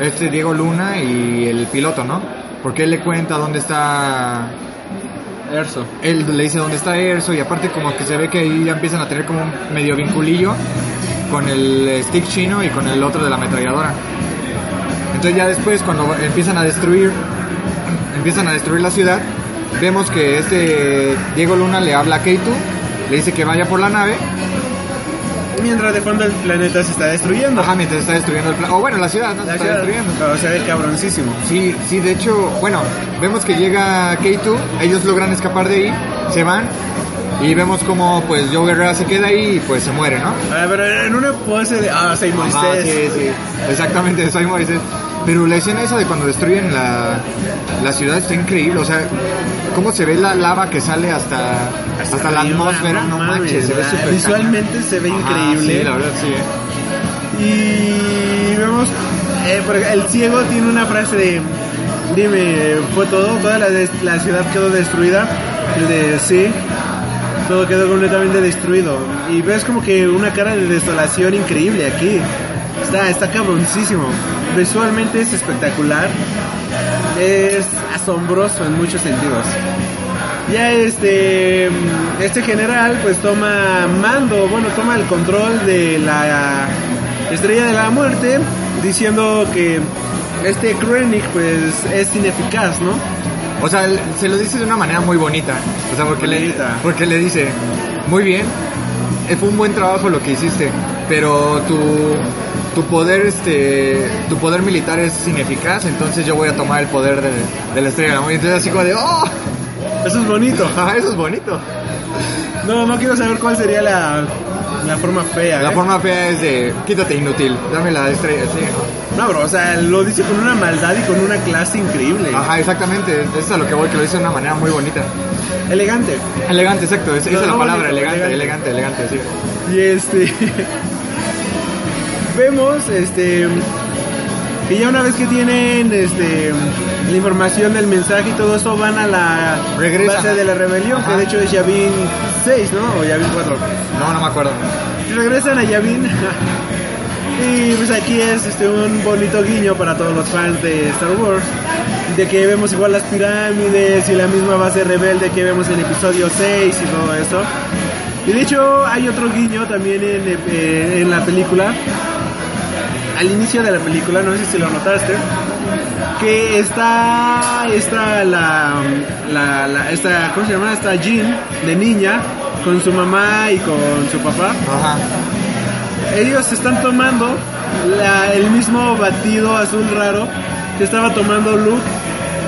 este Diego Luna y el piloto, ¿no? porque él le cuenta dónde está
Erso.
él le dice dónde está Erso y aparte como que se ve que ahí ya empiezan a tener como un medio vinculillo con el stick chino y con el otro de la ametralladora. Entonces ya después cuando empiezan a destruir empiezan a destruir la ciudad, vemos que este Diego Luna le habla a Keitu, le dice que vaya por la nave,
Mientras de fondo el planeta se está destruyendo.
ajá, mientras está destruyendo el plan, o bueno, la ciudad, ¿no? Se
La
está
ciudad,
destruyendo.
pero se ve cabroncísimo.
Sí, sí, de hecho, bueno, vemos que llega Keitu, ellos logran escapar de ahí, se van y vemos como pues Joe Guerrera se queda ahí y pues se muere, ¿no?
Ah, pero en una pose de. Ah, soy Moisés.
Ah, sí, sí, exactamente, soy Moisés. Pero la escena esa de cuando destruyen la, la ciudad está increíble, o sea, cómo se ve la lava que sale hasta, hasta, la atmósfera, no,
mames,
manches, se ve súper
Visualmente se ve.
Ajá,
increíble.
sí, la verdad, sí. eh.
Y vemos, eh, porque el ciego tiene una frase de, dime, fue todo, toda la, la ciudad quedó destruida. El de, sí, todo quedó completamente destruido. Y ves como que una cara de desolación increíble aquí. Está, está cabroncísimo. Visualmente es espectacular. Es asombroso en muchos sentidos. Ya este este general pues toma mando, bueno, toma el control de la Estrella de la Muerte diciendo que este Krennic pues es ineficaz, ¿no?
O sea, se lo dice de una manera muy bonita. O sea, porque, le, porque le dice, muy bien, eh, fue un buen trabajo lo que hiciste, pero tu, tu poder este tu poder militar es ineficaz, entonces yo voy a tomar el poder de, de la estrella de la muerte. Entonces así como de, ¡oh!
Eso es bonito.
Ajá, eso es bonito.
No, no quiero saber cuál sería la, la forma fea.
La
¿eh?
forma fea es de, quítate inútil, dame la estrella, sí. ¿no?
Bro, o sea, lo dice con una maldad y con una clase increíble.
Ajá, exactamente, eso es a lo que voy, que lo dice de una manera muy bonita.
Elegante.
Elegante, exacto, esa es la palabra,
bonito,
elegante,
elegante.
elegante, elegante, sí.
Y este. vemos, este. Que ya una vez que tienen este la información del mensaje y todo eso van a la
Regresan.
base de la rebelión,
Ajá.
que de hecho es Yavin 6, ¿no? O Yavin 4.
No, no me acuerdo.
Y regresan a Yavin. y pues aquí es este un bonito guiño para todos los fans de Star Wars. De que vemos igual las pirámides y la misma base rebelde que vemos en episodio 6 y todo eso. Y de hecho hay otro guiño también en, eh, en la película. Al inicio de la película, no sé si lo notaste, que está esta la, la, la- esta ¿cómo se llama? Esta Jean de niña con su mamá y con su papá.
Ajá.
Ellos están tomando la- el mismo batido azul raro que estaba tomando Luke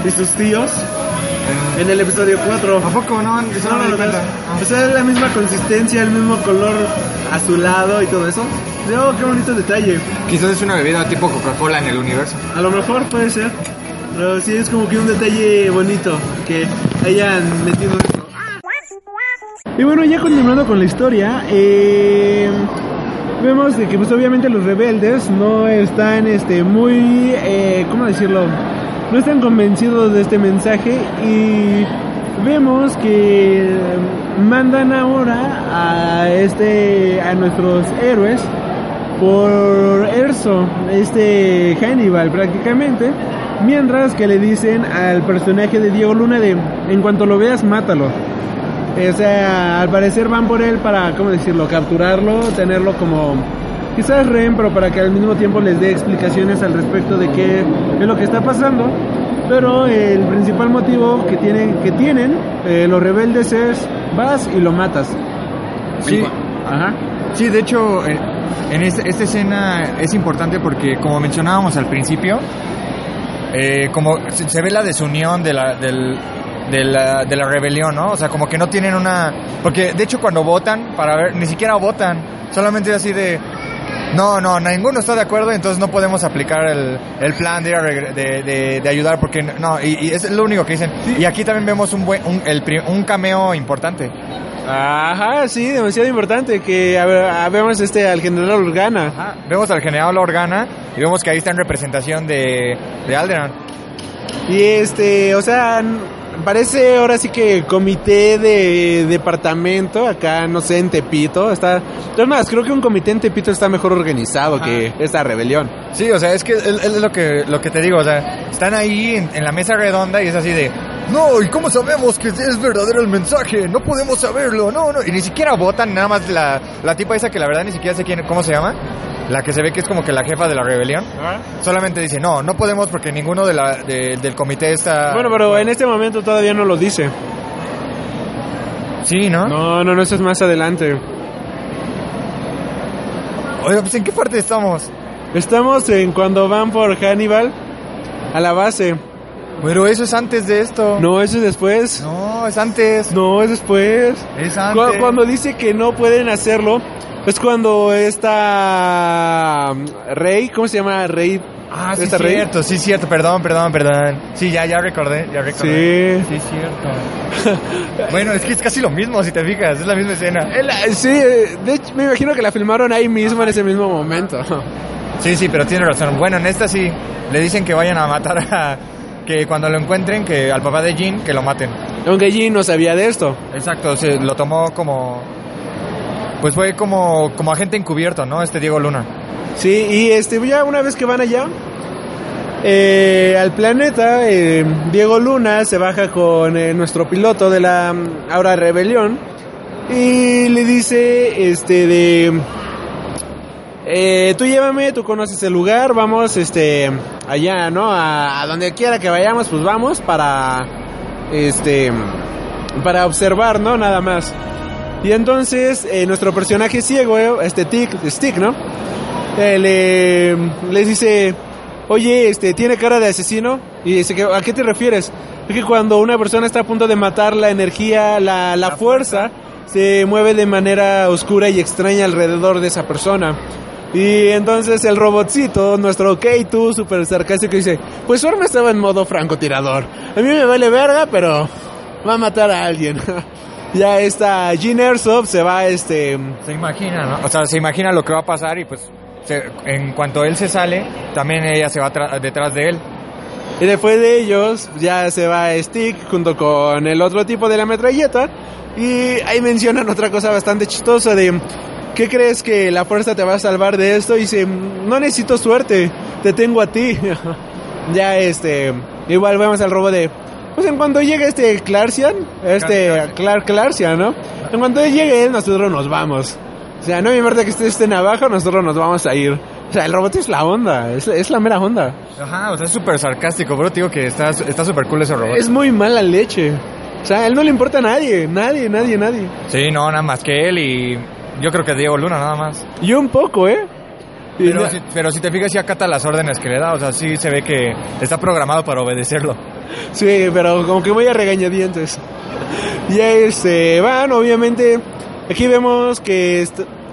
y sus tíos en el episodio 4.
¿A poco no? Eso no me di cuenta.
O sea, es la misma consistencia, el mismo color azulado y todo eso. Oh, qué bonito detalle.
Quizás es una bebida tipo Coca-Cola en el universo.
A lo mejor puede ser. Pero sí es como que un detalle bonito que hayan metido eso. Y bueno, ya continuando con la historia, eh, vemos que pues obviamente los rebeldes no están este muy, eh, ¿cómo decirlo? No están convencidos de este mensaje y vemos que mandan ahora a este a nuestros héroes por Erso, este Hannibal prácticamente, mientras que le dicen al personaje de Diego Luna de en cuanto lo veas mátalo. O sea, al parecer van por él para, ¿cómo decirlo? Capturarlo, tenerlo como quizás rehén, pero para que al mismo tiempo les dé explicaciones al respecto de qué es lo que está pasando. Pero el principal motivo que tienen, que tienen eh, los rebeldes es vas y lo matas.
Sí.
Ajá.
Sí, de hecho, en, en esta, esta escena es importante porque, como mencionábamos al principio, eh, como se, se ve la desunión de la, del, de, la, de la rebelión, ¿no? O sea, como que no tienen una... Porque, de hecho, cuando votan, para ver, ni siquiera votan, solamente así de... No, no, ninguno está de acuerdo, entonces no podemos aplicar el, el plan de, de, de- de ayudar, porque no, y, y es lo único que dicen. Y aquí también vemos un, buen, un, el, un cameo importante.
Ajá, sí, demasiado importante que a a- vemos este al general Organa.
Ajá, Vemos al general Organa y vemos que ahí está en representación de, de Alderan.
Y este, o sea, parece ahora sí que comité de departamento acá, no sé, en Tepito. Está, es más, creo que un comité en Tepito está mejor organizado que esta rebelión.
Sí, o sea, es que es, es lo que lo que te digo, o sea, están ahí en, en la mesa redonda y es así de, no, ¿y cómo sabemos que es verdadero el mensaje? No podemos saberlo, no, no. Y ni siquiera votan, nada más la, la tipa esa que la verdad ni siquiera sé quién, cómo se llama, la que se ve que es como que la jefa de la rebelión. Solamente dice, no, no podemos porque ninguno de la, de- del comité está...
Bueno, pero en este momento todavía no lo dice.
Sí, ¿no?
No, no, no, eso es más adelante.
Oiga, pues ¿en qué parte estamos?
Estamos en cuando van por Hannibal a la base.
Pero eso es antes de esto.
No, eso es después.
No, es antes.
No, es después.
Es antes.
Cuando dice que no pueden hacerlo, es cuando esta um, Rey, ¿cómo se llama? Rey.
Ah, sí,
¿Esta Rey?
cierto, sí, cierto, perdón, perdón, perdón. Sí, ya, ya recordé, ya recordé.
Sí.
Sí, cierto. bueno, es que es casi lo mismo, si te fijas, es la misma escena.
El- sí, de hecho, me imagino que la filmaron ahí mismo en ese mismo momento.
Sí, sí, pero tienes razón. Bueno, en esta sí, le dicen que vayan a matar a... Que cuando lo encuentren, que al papá de Jean, que lo maten.
Aunque Jin no sabía de esto.
Exacto, se lo tomó como... Pues fue como, como agente encubierto, ¿no? Este Diego Luna.
Sí, y este, ya una vez que van allá, eh, al planeta, eh, Diego Luna se baja con eh, nuestro piloto de la ahora rebelión y le dice, este, de, eh, tú llévame, tú conoces el lugar, vamos, este, allá, ¿no? A, donde quiera que vayamos, pues vamos para, este, para observar, ¿no? Nada más. Y entonces eh, nuestro personaje ciego, eh, este Tic, Stick, ¿no? Eh, le, les dice, oye, este, ¿tiene cara de asesino? Y dice, ¿a qué te refieres? Es que cuando una persona está a punto de matar, la energía, la, la fuerza, se mueve de manera oscura y extraña alrededor de esa persona. Y entonces el robotcito, nuestro K2, súper sarcástico, dice, pues su arma estaba en modo francotirador. A mí me vale verga, pero va a matar a alguien. ya está Jean Airsoft se va, este...
Se imagina, ¿no? O sea, se imagina lo que va a pasar y pues se- en cuanto él se sale, también ella se va tra- detrás de él.
Y después de ellos ya se va Stick junto con el otro tipo de la metralleta. Y ahí mencionan otra cosa bastante chistosa de... ¿Qué crees que la fuerza te va a salvar de esto? Y dice, no necesito suerte, te tengo a ti. ya este... Igual vemos al robo de... Pues en cuanto llegue este Clarcian, este Clark Clarcian, ¿no? En cuanto llegue él, nosotros nos vamos. O sea, no me importa que ustedes estén abajo, nosotros nos vamos a ir. O sea, el robot es la onda, es, es la mera onda.
Ajá, o sea, es súper sarcástico, bro. Te digo que está está súper cool ese robot.
Es muy mala leche. O sea, a él no le importa a nadie, nadie, nadie, nadie.
Sí, no, nada más que él y yo creo que Diego Luna, nada más.
Yo un poco, ¿eh? Y
Pero, si, pero si te fijas, sí acata las órdenes que le da. O sea, sí se ve que está programado para obedecerlo.
Sí, pero como que muy a regañadientes. Y este, van, obviamente, aquí vemos que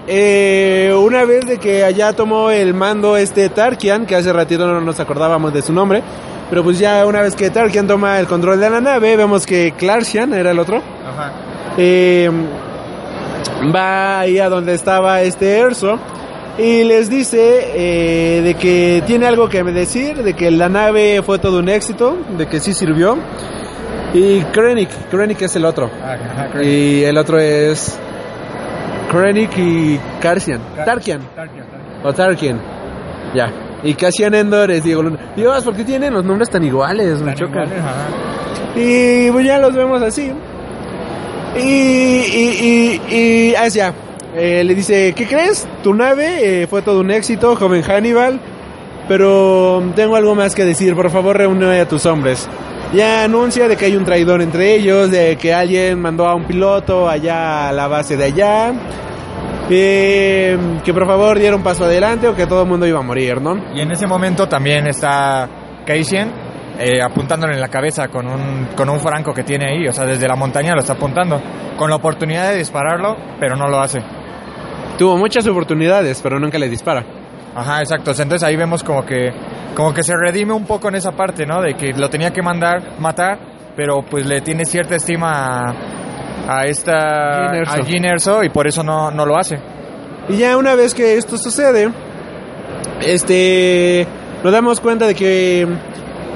eh, una vez de que allá tomó el mando este Tarkian, que hace ratito no nos acordábamos de su nombre, pero pues ya una vez que Tarkian toma el control de la nave, vemos que Clarcian era el otro.
Ajá.
eh, va ahí a donde estaba este Erso y les dice eh, de que tiene algo que decir, de que la nave fue todo un éxito, de que sí sirvió. Y Krennic, Krennic es el otro.
Ajá, creo.
Y el otro es Krennic y Karsian. Tarkian. O Tarkian. Ya. Y Cassian Endor es Diego Luna. Dios, ¿por qué tienen los nombres tan iguales? Me chocan.
Ajá.
Y pues ya los vemos así. Y, y, y, y ah. Eh, le dice, ¿qué crees? Tu nave eh, fue todo un éxito, joven Hannibal. Pero tengo algo más que decir. Por favor, reúne a tus hombres. Ya anuncia de que hay un traidor entre ellos, de que alguien mandó a un piloto allá a la base de allá. Eh, que por favor diera un paso adelante o que todo el mundo iba a morir, ¿no?
Y en ese momento también está Cassian eh, apuntándole en la cabeza con un, con un franco que tiene ahí. O sea, desde la montaña lo está apuntando. Con la oportunidad de dispararlo, pero no lo hace.
Tuvo muchas oportunidades, pero nunca le dispara.
Ajá, exacto. Entonces ahí vemos como que como que se redime un poco en esa parte, ¿no? De que lo tenía que mandar matar, pero pues le tiene cierta estima a, a esta
Jyn Erso.
a Jyn Erso y por eso no, no lo hace.
Y ya una vez que esto sucede, este, nos damos cuenta de que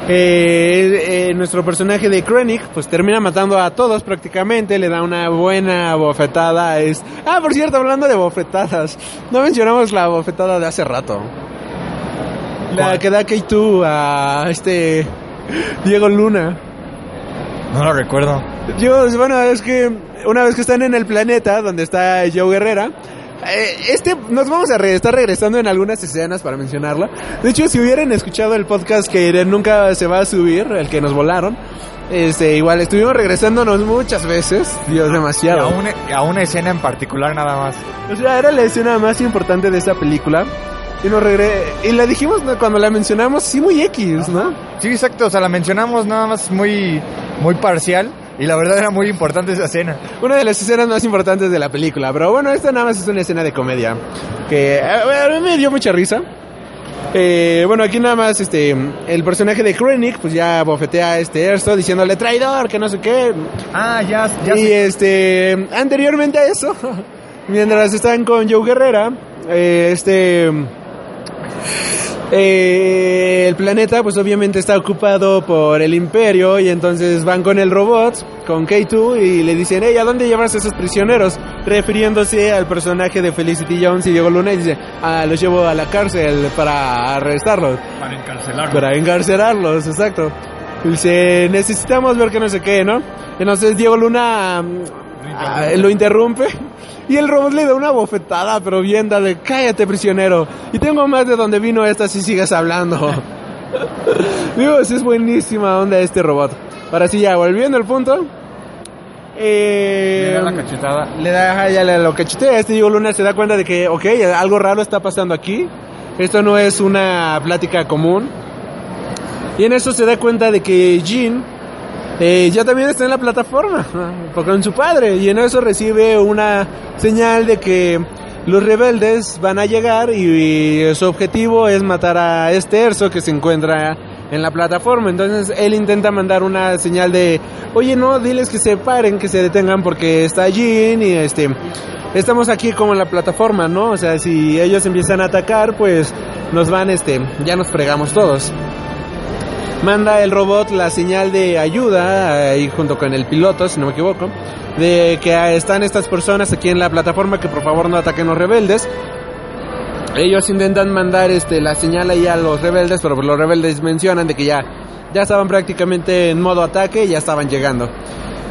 eh, eh, nuestro personaje de Krennic pues termina matando a todos prácticamente, le da una buena bofetada. Es... Ah, por cierto, hablando de bofetadas, no mencionamos la bofetada de hace rato. La que da K2 a este Diego Luna.
No lo recuerdo.
Yo, bueno, es que una vez que están en el planeta donde está Joe Guerrera, este, nos vamos a re- estar regresando en algunas escenas para mencionarla. De hecho, si hubieran escuchado el podcast que nunca se va a subir, el que nos volaron, este, igual estuvimos regresándonos muchas veces, Dios,
A,
demasiado.
una, a una escena en particular nada más.
O sea, era la escena más importante de esa película. Y nos regre y la dijimos ¿no? cuando la mencionamos, sí, muy X, ¿no?
Sí, exacto, o sea, la mencionamos nada más muy, muy parcial y la verdad era muy importante esa escena.
Una de las escenas más importantes de la película. Pero bueno, esta nada más es una escena de comedia. Que eh, a mí me dio mucha risa. Eh, bueno, aquí nada más este el personaje de Krennic pues ya bofetea a este Erso diciéndole traidor, que no sé qué.
Ah, ya, ya
y
sé.
este anteriormente a eso, mientras están con Joe Guerrera, eh, este eh, el planeta pues obviamente está ocupado por el imperio y entonces van con el robot, con K2 y le dicen, hey, ¿a dónde llevas a esos prisioneros? Refiriéndose al personaje de Felicity Jones y Diego Luna y dice, ah, los llevo a la cárcel para arrestarlos.
Para encarcelarlo.
Para encarcelarlos, exacto. Y Dice, necesitamos ver que no sé qué, ¿no? Entonces Diego Luna ah, lo interrumpe y el robot le da una bofetada, pero bien dale, cállate prisionero. Y tengo más de donde vino esta si sigues hablando. Dios, es buenísima onda este robot. Ahora sí, ya, volviendo al punto. Eh,
Le da la cachetada.
le da, ya le lo cachetea. Este Diego Luna se da cuenta de que, ok, algo raro está pasando aquí. Esto no es una plática común. Y en eso se da cuenta de que Jean eh, ya también está en la plataforma, con su padre. Y en eso recibe una señal de que los rebeldes van a llegar y, su objetivo es matar a este Erso que se encuentra en la plataforma. Entonces él intenta mandar una señal de, oye no, diles que se paren, que se detengan porque está Jean y este... Estamos aquí como en la plataforma, ¿no? O sea, si ellos empiezan a atacar, pues nos van, este, ya nos fregamos todos manda el robot la señal de ayuda ahí junto con el piloto, si no me equivoco, de que están estas personas aquí en la plataforma que por favor no ataquen los rebeldes. Ellos intentan mandar este la señal ahí a los rebeldes, pero los rebeldes mencionan de que ya ya estaban prácticamente en modo ataque y ya estaban llegando.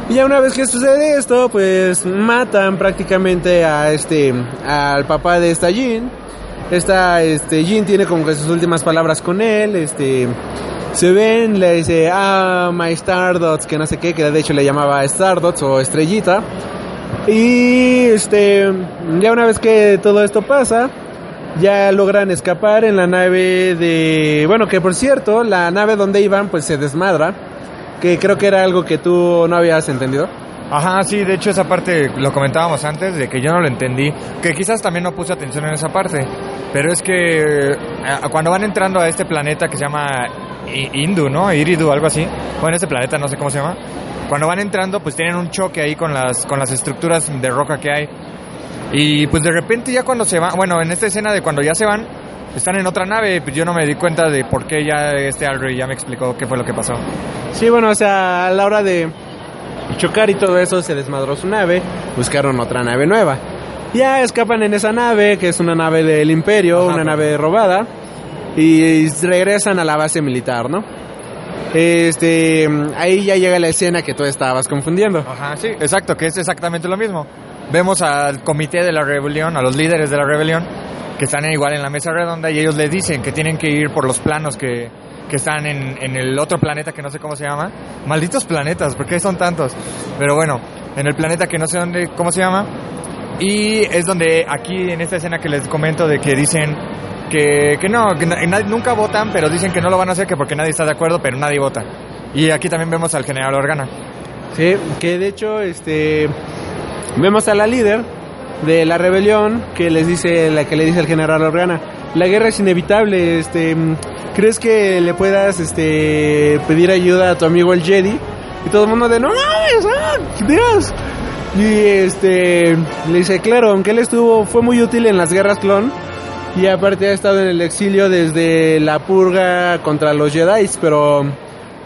Y ya una vez que sucede esto, pues matan prácticamente a este al papá de esta Jean. Esta este Jean tiene como que sus últimas palabras con él, este se ven, le dice, ah, my Stardots, que no sé qué, que de hecho le llamaba Stardots o Estrellita. Y este, ya una vez que todo esto pasa, ya logran escapar en la nave de, bueno, que por cierto, la nave donde iban pues se desmadra, que creo que era algo que tú no habías entendido.
Ajá, sí, de hecho esa parte lo comentábamos antes, de que yo no lo entendí, que quizás también no puse atención en esa parte, pero es que eh, cuando van entrando a este planeta que se llama Indu, ¿no? Iridu, algo así, bueno, este planeta no sé cómo se llama, cuando van entrando pues tienen un choque ahí con las, con las estructuras de roca que hay, y pues de repente ya cuando se van, bueno, en esta escena de cuando ya se van, están en otra nave, pues yo no me di cuenta de por qué ya este Alry ya me explicó qué fue lo que pasó.
Sí, bueno, o sea, a la hora de chocar y todo eso se desmadró su nave, buscaron otra nave nueva. Ya escapan en esa nave, que es una nave del imperio,
Ajá,
una nave robada, y regresan a la base militar, ¿no? Este, ahí ya llega la escena que tú estabas confundiendo.
Ajá, sí, exacto, que es exactamente lo mismo. Vemos al comité de la rebelión, a los líderes de la rebelión, que están igual en la mesa redonda y ellos le dicen que tienen que ir por los planos que, que están en, en el otro planeta que no sé cómo se llama. Malditos planetas, ¿por qué son tantos? Pero bueno, en el planeta que no sé dónde, cómo se llama. Y es donde aquí en esta escena que les comento de que dicen que, que no, que nunca votan, pero dicen que no lo van a hacer, que porque nadie está de acuerdo, pero nadie vota. Y aquí también vemos al general Organa.
Sí, que de hecho, este, vemos a la líder de la rebelión que les dice, la que le dice al general Organa, la guerra es inevitable, este, ¿crees que le puedas, este, pedir ayuda a tu amigo el Jedi? Y todo el mundo de, no mames, ah, Dios. Y este, le dice, claro, aunque él estuvo, fue muy útil en las guerras clon, Y aparte ha estado en el exilio desde la purga contra los Jedi, pero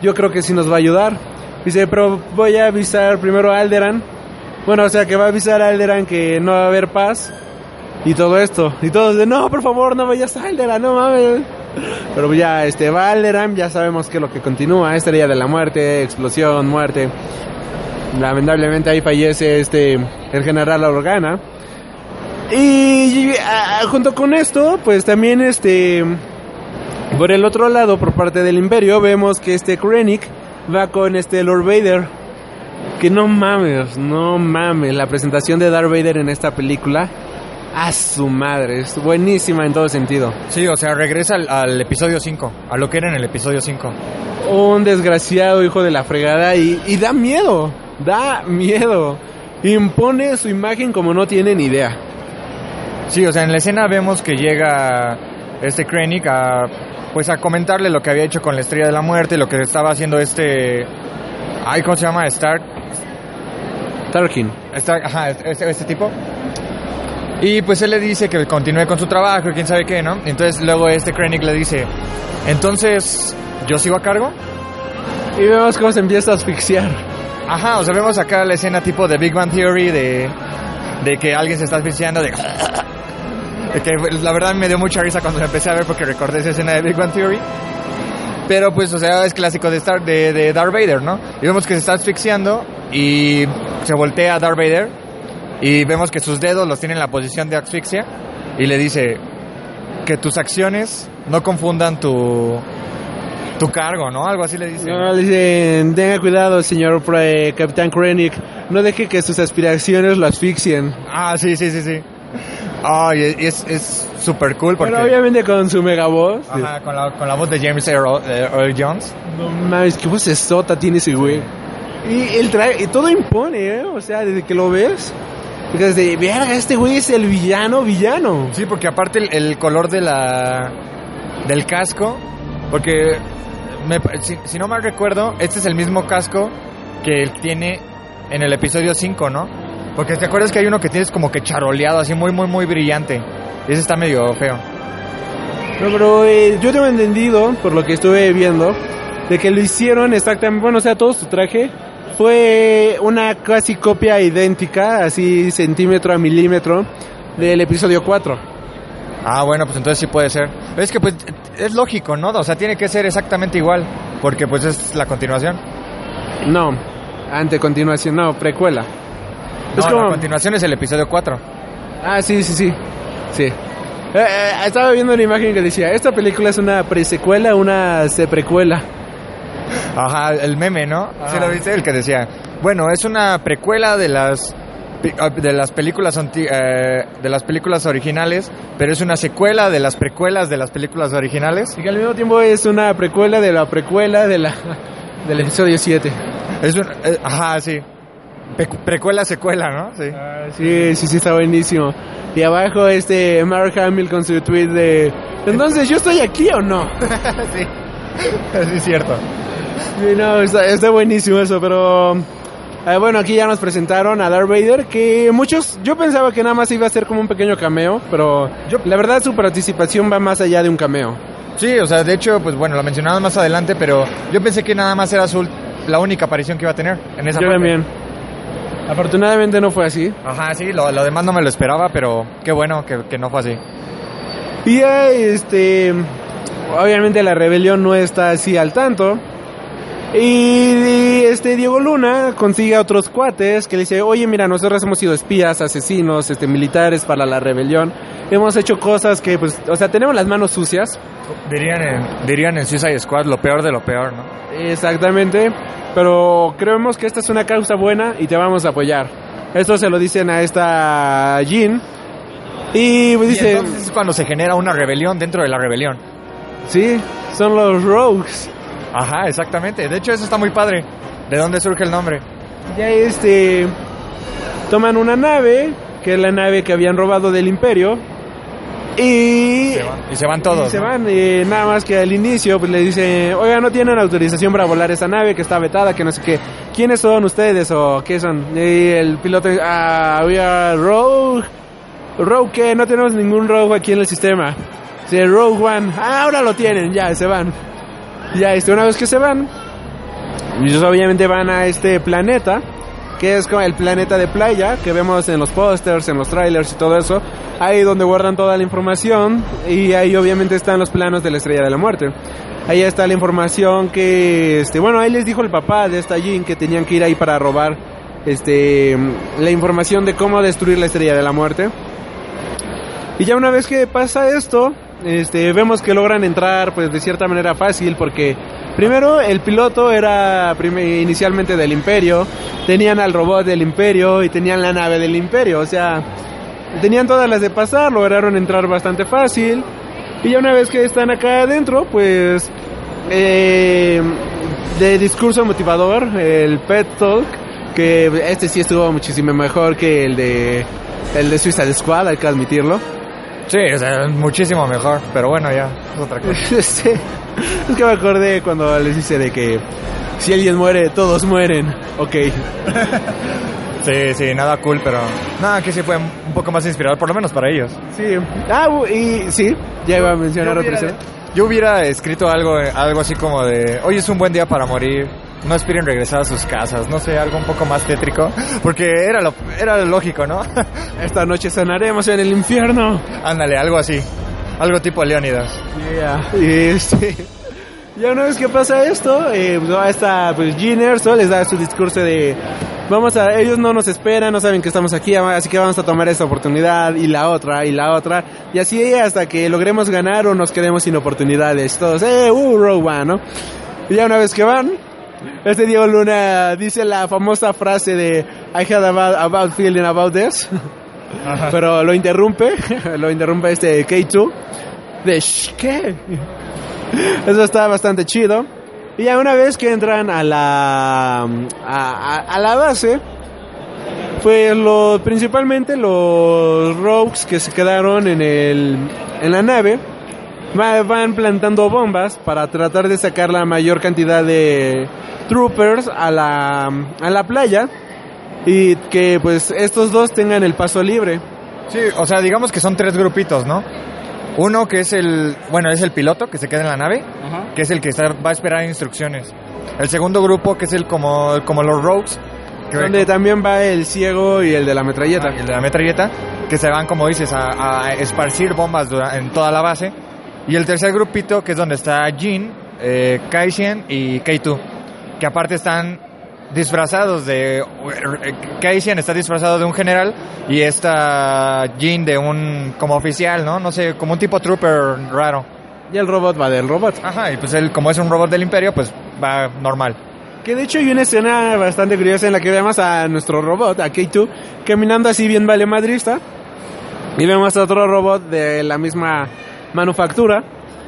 yo creo que sí nos va a ayudar. Dice, pero voy a avisar primero a Alderan. Bueno, o sea, que va a avisar a Alderan que no va a haber paz. Y todo esto. Y todos de, no, por favor, no vayas a Alderan, no mames. Pero ya, este, va ya sabemos que es lo que continúa. Estrella de la muerte, explosión, muerte. Lamentablemente ahí fallece este, el general Organa. Y ah, junto con esto, pues también este... Por el otro lado, por parte del Imperio, vemos que este Krennic va con este Lord Vader. Que no mames, no mames. La presentación de Darth Vader en esta película. A su madre, es buenísima en todo sentido.
Sí, o sea, regresa al, al episodio 5, a lo que era en el episodio 5.
Un desgraciado hijo de la fregada y, y da miedo, da miedo. Impone su imagen como no tiene ni idea.
Sí, o sea, en la escena vemos que llega este Krennic a pues a comentarle lo que había hecho con la Estrella de la Muerte, lo que estaba haciendo este ay, ¿cómo se llama? Stark
Tarkin.
Stark, ajá, este, este tipo. Y pues él le dice que continúe con su trabajo, y quién sabe qué, ¿no? Entonces luego este Krennic le dice, "Entonces, ¿yo sigo a cargo?"
Y vemos cómo se empieza a asfixiar.
Ajá, o sea, vemos acá la escena tipo de Big Bang Theory de, de que alguien se está asfixiando, de, de que la verdad me dio mucha risa cuando la empecé a ver porque recordé esa escena de Big Bang Theory. Pero pues, o sea, es clásico de, Star, de, de Darth Vader, ¿no? Y vemos que se está asfixiando y se voltea a Darth Vader y vemos que sus dedos los tiene en la posición de asfixia y le dice que tus acciones no confundan tu, tu cargo, ¿no? Algo así le dice.
No, le dicen, tenga cuidado, señor eh, Capitán Krennic. No deje que sus aspiraciones lo asfixien.
Ah, sí, sí, sí, sí. Ay, es es súper cool porque...
Pero obviamente con su mega voz.
Ajá, con la, con la voz de James Earl, Earl Jones.
No mames, qué voz sota tiene ese güey. Y el trae, y todo impone, ¿eh? O sea, desde que lo ves, dices de, verga, este güey es el villano, villano.
Sí, porque aparte el, el color de la del casco, porque me pa- si, si no mal recuerdo, este es el mismo casco que él tiene en el episodio 5, ¿no? Porque te acuerdas que hay uno que tienes como que charoleado, así muy, muy, muy brillante. Y ese está medio feo.
No, pero eh, yo tengo entendido, por lo que estuve viendo, de que lo hicieron exactamente, bueno, o sea, todo su traje fue una casi copia idéntica, así centímetro a milímetro, del episodio 4.
Ah, bueno, pues entonces sí puede ser. Es que pues es lógico, ¿no? O sea, tiene que ser exactamente igual, porque pues es la continuación.
No, ante continuación, no, precuela.
No,
es como...
la continuación es el episodio 4.
Ah, sí, sí, sí. Sí. Eh, eh, estaba viendo una imagen que decía, esta película es una presecuela, una seprecuela.
Ajá, el meme, ¿no? ¿Sí lo viste? El que decía, bueno, es una precuela de las ah, de las películas anti- eh, de las películas originales, pero es una secuela de las precuelas de las películas originales.
Y que al mismo tiempo es una precuela de la precuela de la, del episodio 7.
Es un, eh, ajá, sí. Pe- precuela secuela, ¿no? Sí.
Sí, sí, sí, está buenísimo. Y abajo este Mark Hamill con su tweet de... Entonces, ¿yo estoy aquí o no?
sí. Sí, es cierto.
Sí, no, está, está buenísimo eso, pero... eh, bueno, aquí ya nos presentaron a Darth Vader, que muchos... Yo pensaba que nada más iba a ser como un pequeño cameo, pero la verdad su participación va más allá de un cameo.
Sí, o sea, de hecho, pues bueno, lo mencionamos más adelante, pero yo pensé que nada más era ult- la única aparición que iba a tener en esa
Yo
parte.
también. Afortunadamente no fue así.
Ajá, sí, lo, lo demás no me lo esperaba, pero qué bueno que, que no fue así.
Y ya, este, obviamente la rebelión no está así al tanto. Y, este Diego Luna consigue a otros cuates que le dice, oye mira, nosotros hemos sido espías, asesinos, este, militares para la rebelión. Hemos hecho cosas que, pues, o sea, tenemos las manos sucias.
Dirían en, dirían en Suicide Squad lo peor de lo peor, ¿no?
Exactamente. Pero creemos que esta es una causa buena y te vamos a apoyar. Esto se lo dicen a esta Jean. Y pues,
Y
dice,
entonces es cuando se genera una rebelión dentro de la rebelión.
sí, son los rogues.
Ajá, exactamente. De hecho, eso está muy padre. ¿De dónde surge el nombre?
Ya este toman una nave, que es la nave que habían robado del imperio, y,
Se van- y se van todos.
y se
¿no?
van. y nada más que al inicio pues le dicen, oiga, no tienen autorización para volar esa nave que está vetada, que no sé qué. ¿Quiénes son ustedes o qué son? Y el piloto dice, ah, we are rogue. Rogue que no tenemos ningún Rogue aquí en el sistema. Sí, Rogue One, ah, ahora lo tienen, ya, se van. Ya, este, una vez que se van, ellos obviamente van a este planeta, que es como el planeta de playa, que vemos en los pósters, en los trailers y todo eso. Ahí donde guardan toda la información, y ahí obviamente están los planos de la Estrella de la Muerte. Ahí está la información que, este, bueno, ahí les dijo el papá de esta Jean que tenían que ir ahí para robar, este, la información de cómo destruir la Estrella de la Muerte. Y ya una vez que pasa esto, este, vemos que logran entrar pues de cierta manera fácil porque primero el piloto era inicialmente del imperio, tenían al robot del imperio y tenían la nave del imperio, o sea, tenían todas las de pasar, lograron entrar bastante fácil y ya una vez que están acá adentro pues eh, de discurso motivador, el pet talk, que este sí estuvo muchísimo mejor que el de el de Suicide Squad, hay que admitirlo.
Sí, o sea, muchísimo mejor, pero bueno, ya, es otra cosa.
Este, es que me acordé cuando les dice de que si alguien muere, todos mueren. Ok.
Sí, sí, nada cool, pero nada, que sí fue un poco más inspirador, por lo menos para ellos.
Sí. Ah, u- y sí, ya iba a mencionar
Yo
otra
hubiera,
escena.
yo hubiera escrito algo, algo así como de, hoy es un buen día para morir, no aspiren regresar a sus casas, no sé, algo un poco más tétrico, porque era lo, era lo lógico, ¿no?
Esta noche sanaremos en el infierno.
Ándale, algo así, algo tipo Leónidas.
Yeah. Y este. Ya una vez que pasa esto, eh, pues va esta pues Jean Erso les da su discurso de vamos a, ellos no nos esperan, no saben que estamos aquí, así que vamos a tomar esta oportunidad y la otra y la otra y así hasta que logremos ganar o nos quedemos sin oportunidades. Todos, eh, uh, One, ¿no? Y ya una vez que van, este Diego Luna dice la famosa frase de I had about, about feeling about this, pero lo interrumpe, lo interrumpe este K2 de "Shh, ¿qué? Eso está bastante chido. Y ya una vez que entran a la a, a- a la base, pues lo, principalmente los rogues que se quedaron en el en la nave va- van plantando bombas para tratar de sacar la mayor cantidad de troopers a la a la playa y que pues estos dos tengan el paso libre.
Sí, o sea, digamos que son tres grupitos, ¿no? Uno que es el, bueno, es el piloto que se queda en la nave, que es el que está- va a esperar instrucciones. El segundo grupo que es el como, como los rogues,
Donde también va el ciego y el de la metralleta.
Ah, el de la metralleta, que se van, como dices, a, a esparcir bombas en toda la base. Y el tercer grupito, que es donde está Jin, eh, Kaishen y K2, que aparte están disfrazados de... Kaishen está disfrazado de un general y esta Jin de un... como oficial, ¿no? No sé, como un tipo trooper raro.
Y el robot va del robot.
Ajá, y pues él, como es un robot del imperio, pues va normal.
Que de hecho hay una escena bastante curiosa en la que vemos a nuestro robot, a K2, caminando así bien vale madrista. Y vemos a otro robot de la misma manufactura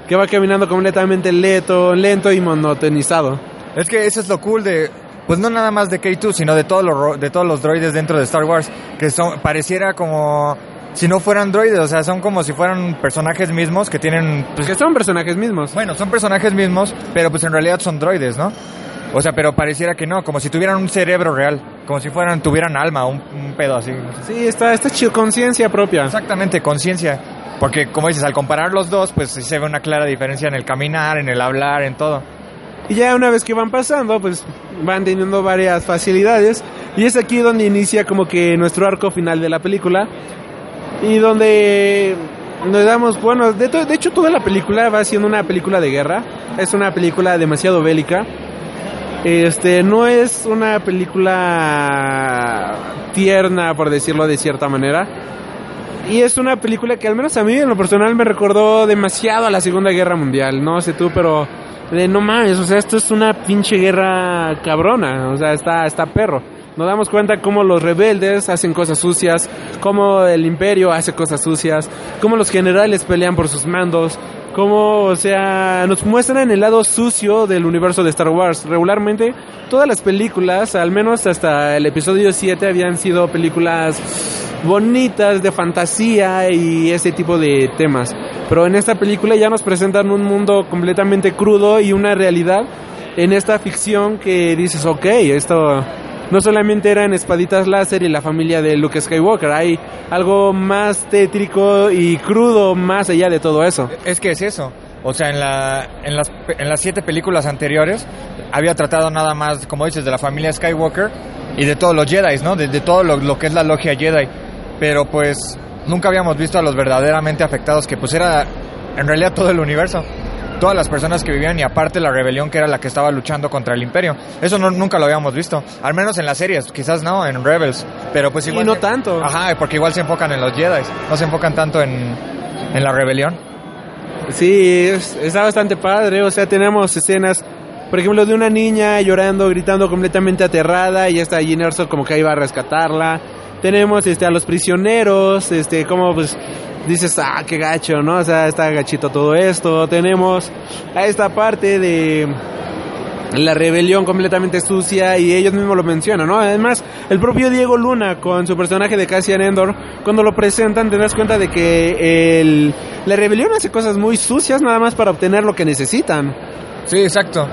que va caminando completamente lento, lento y monotonizado.
Es que eso es lo cool de, pues no nada más de K2, sino de todos los de todos los droides dentro de Star Wars, que son pareciera como si no fueran droides, o sea, son como si fueran personajes mismos que tienen, pues,
Que son personajes mismos.
bueno, son personajes mismos, pero pues en realidad son droides, ¿no? O sea, pero pareciera que no, como si tuvieran un cerebro real, como si fueran tuvieran alma, un, un pedo así.
Sí, está, está chido, conciencia propia.
Exactamente, conciencia. Porque como dices, al comparar los dos, pues sí se ve una clara diferencia en el caminar, en el hablar, en todo.
Y ya una vez que van pasando, pues van teniendo varias facilidades. Y es aquí donde inicia como que nuestro arco final de la película. Y donde nos damos, bueno, de, de hecho toda la película va siendo una película de guerra. Es una película demasiado bélica. Este, no es una película tierna, por decirlo de cierta manera. Y es una película que al menos a mí en lo personal me recordó demasiado a la Segunda Guerra Mundial. No sé tú, pero de no mames, o sea, esto es una pinche guerra cabrona, o sea, está, está perro. Nos damos cuenta cómo los rebeldes hacen cosas sucias, cómo el imperio hace cosas sucias, cómo los generales pelean por sus mandos, cómo, o sea, nos muestran el lado sucio del universo de Star Wars. Regularmente, todas las películas, al menos hasta el episodio 7, habían sido películas bonitas de fantasía y ese tipo de temas. Pero en esta película ya nos presentan un mundo completamente crudo y una realidad en esta ficción que dices, ok, esto, no solamente eran espaditas láser y la familia de Luke Skywalker, hay algo más tétrico y crudo más allá de todo eso.
Es que es eso. O sea, en, la, en, las, siete películas anteriores había tratado nada más, como dices, de la familia Skywalker y de todos los Jedi, ¿no? De todo lo, lo que es la logia Jedi. Pero pues nunca habíamos visto a los verdaderamente afectados, que pues era en realidad todo el universo. Todas las personas que vivían y aparte la rebelión que era la que estaba luchando contra el imperio. Eso no, nunca lo habíamos visto. Al menos en las series, quizás no, en Rebels. Pero pues igual...
no tanto.
Ajá, porque igual se enfocan en los Jedi. No se enfocan tanto en, en la rebelión.
Sí, es- está bastante padre. O sea, tenemos escenas, por ejemplo, de una niña llorando, gritando completamente aterrada y está Jyn Erso como que ahí va a rescatarla. Tenemos este a los prisioneros, este como pues dices, ah, qué gacho, ¿no? O sea, está gachito todo esto. Tenemos a esta parte de la rebelión completamente sucia y ellos mismos lo mencionan, ¿no? Además, el propio Diego Luna con su personaje de Cassian Endor, cuando lo presentan te das cuenta de que el, la rebelión hace cosas muy sucias nada más para obtener lo que necesitan.
Sí, exacto.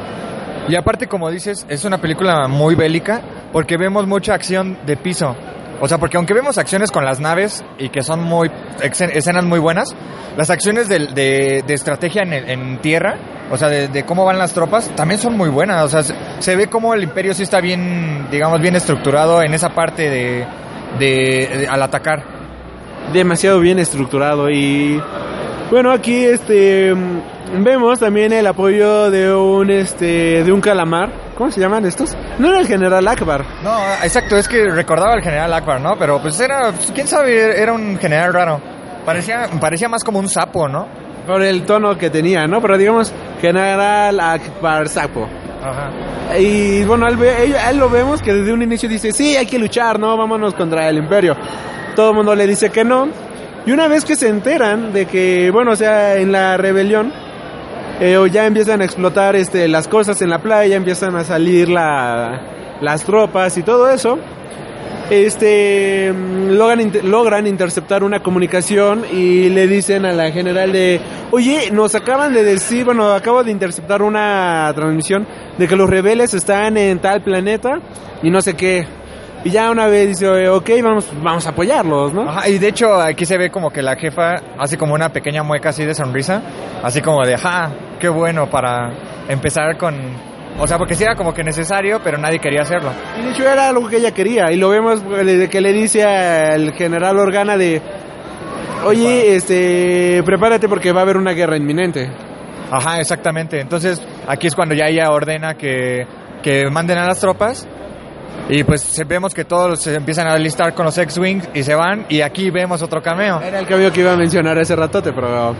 Y aparte, como dices, es una película muy bélica porque vemos mucha acción de piso. O sea, porque aunque vemos acciones con las naves y que son muy escenas muy buenas, las acciones de, de- estrategia en, en tierra, o sea, de, cómo van las tropas, también son muy buenas. O sea, se, se ve como el imperio sí está bien, digamos, bien estructurado en esa parte de, de- de- al atacar.
Demasiado bien estructurado y bueno, aquí este mm, vemos también el apoyo de un este de un calamar. ¿Cómo se llaman estos? No era el general Akbar.
No, exacto, es que recordaba al general Akbar, ¿no? Pero pues era, quién sabe, era un general raro. Parecía, parecía más como un sapo, ¿no?
Por el tono que tenía, ¿no? Pero digamos, General Akbar Sapo.
Ajá.
Y bueno, él, él- él lo vemos que desde un inicio dice, sí, hay que luchar, ¿no? Vámonos contra el imperio. Todo el mundo le dice que no. Y una vez que se enteran de que, bueno, o sea, en la rebelión, eh, o ya empiezan a explotar este, las cosas en la playa, empiezan a salir la, las tropas y todo eso, este mm, logran, logran interceptar una comunicación y le dicen a la general de oye nos acaban de decir bueno acabo de interceptar una transmisión de que los rebeldes están en tal planeta y no sé qué y ya una vez dice "Oye, ok vamos vamos a apoyarlos no
Ajá, y de hecho aquí se ve como que la jefa hace como una pequeña mueca así de sonrisa, así como de, ja, qué bueno para empezar con... O sea, porque sí era como que necesario, pero nadie quería hacerlo.
y de hecho era algo que ella quería y lo vemos eh, desde que le dice al general Organa de oye este prepárate porque va a haber una guerra inminente
Ajá, exactamente. Entonces aquí es cuando ya ella ordena que, que manden a las tropas. Y pues vemos que todos se empiezan a alistar con los X-Wing y se van. Y aquí vemos otro cameo.
Era el cambio que iba a mencionar hace ratote, pero...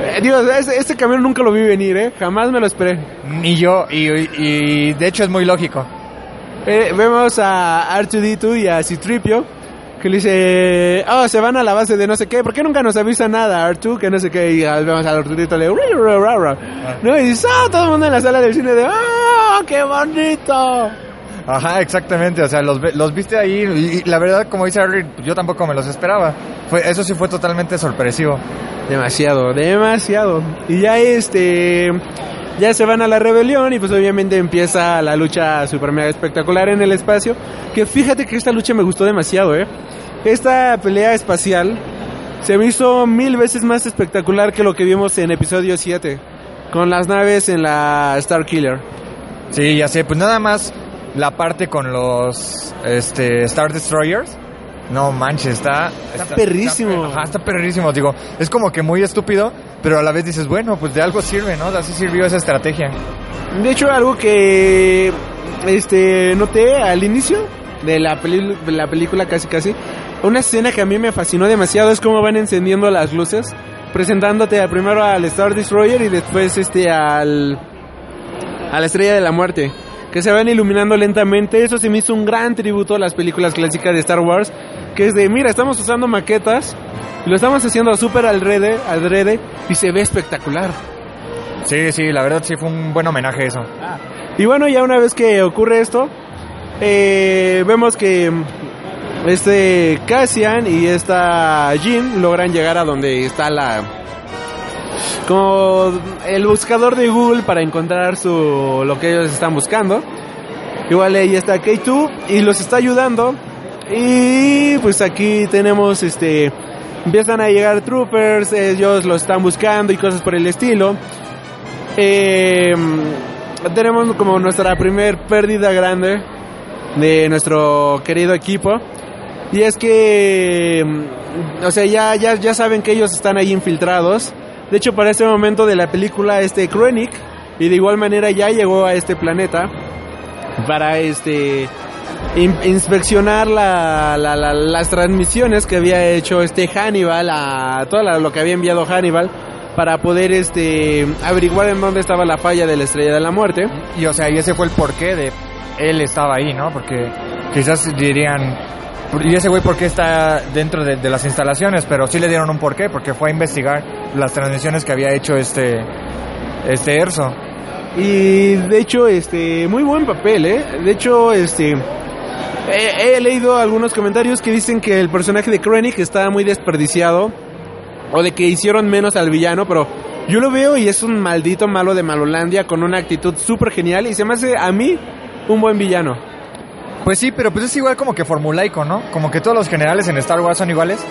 Eh, digo, este, este camión nunca lo vi venir, ¿eh? Jamás me lo esperé.
Ni yo, y, y de hecho es muy lógico.
Eh, vemos a R2D2 y a Citripio, que le dice, oh, se van a la base de no sé qué, ¿por qué nunca nos avisa nada, R2? Que no sé qué, y ah, vemos a R2D2 le "Ri, ra, ra, ra". ¿no? Y dice, ah, todo el mundo en la sala del cine de, ah, qué bonito.
Ajá, exactamente, o sea, los, los viste ahí y, y la verdad, como dice Harry, yo tampoco me los esperaba. Fue, eso sí fue totalmente sorpresivo.
Demasiado, demasiado. Y ya este ya se van a la rebelión y pues obviamente empieza la lucha super mega espectacular en el espacio. Que fíjate que esta lucha me gustó demasiado, eh. Esta pelea espacial se me hizo mil veces más espectacular que lo que vimos en episodio 7. Con las naves en la Star Killer.
Sí, ya sé, pues nada más la parte con los este, Star Destroyers. No manches, está...
Está perrísimo.
Está, ajá, está perrísimo, digo, es como que muy estúpido, pero a la vez dices, bueno, pues de algo sirve, ¿no? Así sirvió esa estrategia.
De hecho, algo que este noté al inicio de la, peli- de la película casi casi, una escena que a mí me fascinó demasiado es cómo van encendiendo las luces, presentándote primero al Star Destroyer y después este al a la Estrella de la Muerte, que se van iluminando lentamente. Eso se me hizo un gran tributo a las películas clásicas de Star Wars, que es de, mira, estamos usando maquetas, lo estamos haciendo súper alrede, alrede, y se ve espectacular.
Sí, sí, la verdad sí fue un buen homenaje eso.
Y bueno, ya una vez que ocurre esto, eh, vemos que mm, este Cassian y esta Jean logran llegar a donde está la como el buscador de Google para encontrar su lo que ellos están buscando. Igual ahí está K2 y los está ayudando. Y pues aquí tenemos este empiezan a llegar troopers, ellos lo están buscando y cosas por el estilo. Eh, tenemos como nuestra primer pérdida grande de nuestro querido equipo. Y es que, mm, o sea, ya, ya, ya saben que ellos están ahí infiltrados. De hecho, para este momento de la película, este Krennic, y de igual manera ya llegó a este planeta para este in- inspeccionar la, la- la- las transmisiones que había hecho este Hannibal a todo lo que había enviado Hannibal para poder este averiguar en dónde estaba la falla de la estrella de la muerte.
Y o sea, y ese fue el porqué de él estaba ahí, ¿no? Porque quizás dirían, ¿y ese güey por qué está dentro de, las instalaciones? Pero sí le dieron un porqué, porque fue a investigar las transmisiones que había hecho este, este Erso.
Y de hecho, este, muy buen papel, ¿eh? De hecho, este, he, he leído algunos comentarios que dicen que el personaje de Krennic está muy desperdiciado o de que hicieron menos al villano, pero yo lo veo y es un maldito malo de Malolandia con una actitud súper genial y se me hace a mí un buen villano.
Pues sí, pero pues es igual como que formulaico, ¿no? Como que todos los generales en Star Wars son iguales.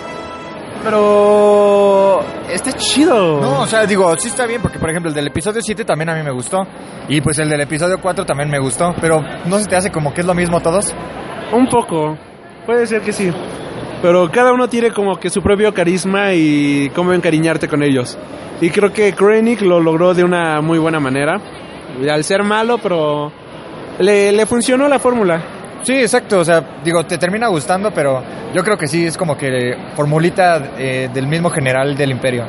Pero está chido.
No, o sea, digo, sí está bien, porque por ejemplo el del episodio 7 también a mí me gustó. Y pues el del episodio 4 también me gustó. Pero ¿no se te hace como que es lo mismo todos?
Un poco. Puede ser que sí. Pero cada uno tiene como que su propio carisma y cómo encariñarte con ellos. Y creo que Krennic lo logró de una muy buena manera. Y al ser malo, pero le, le funcionó la fórmula.
Sí, exacto, o sea, digo, te termina gustando, pero yo creo que sí, es como que formulita eh, del mismo general del imperio.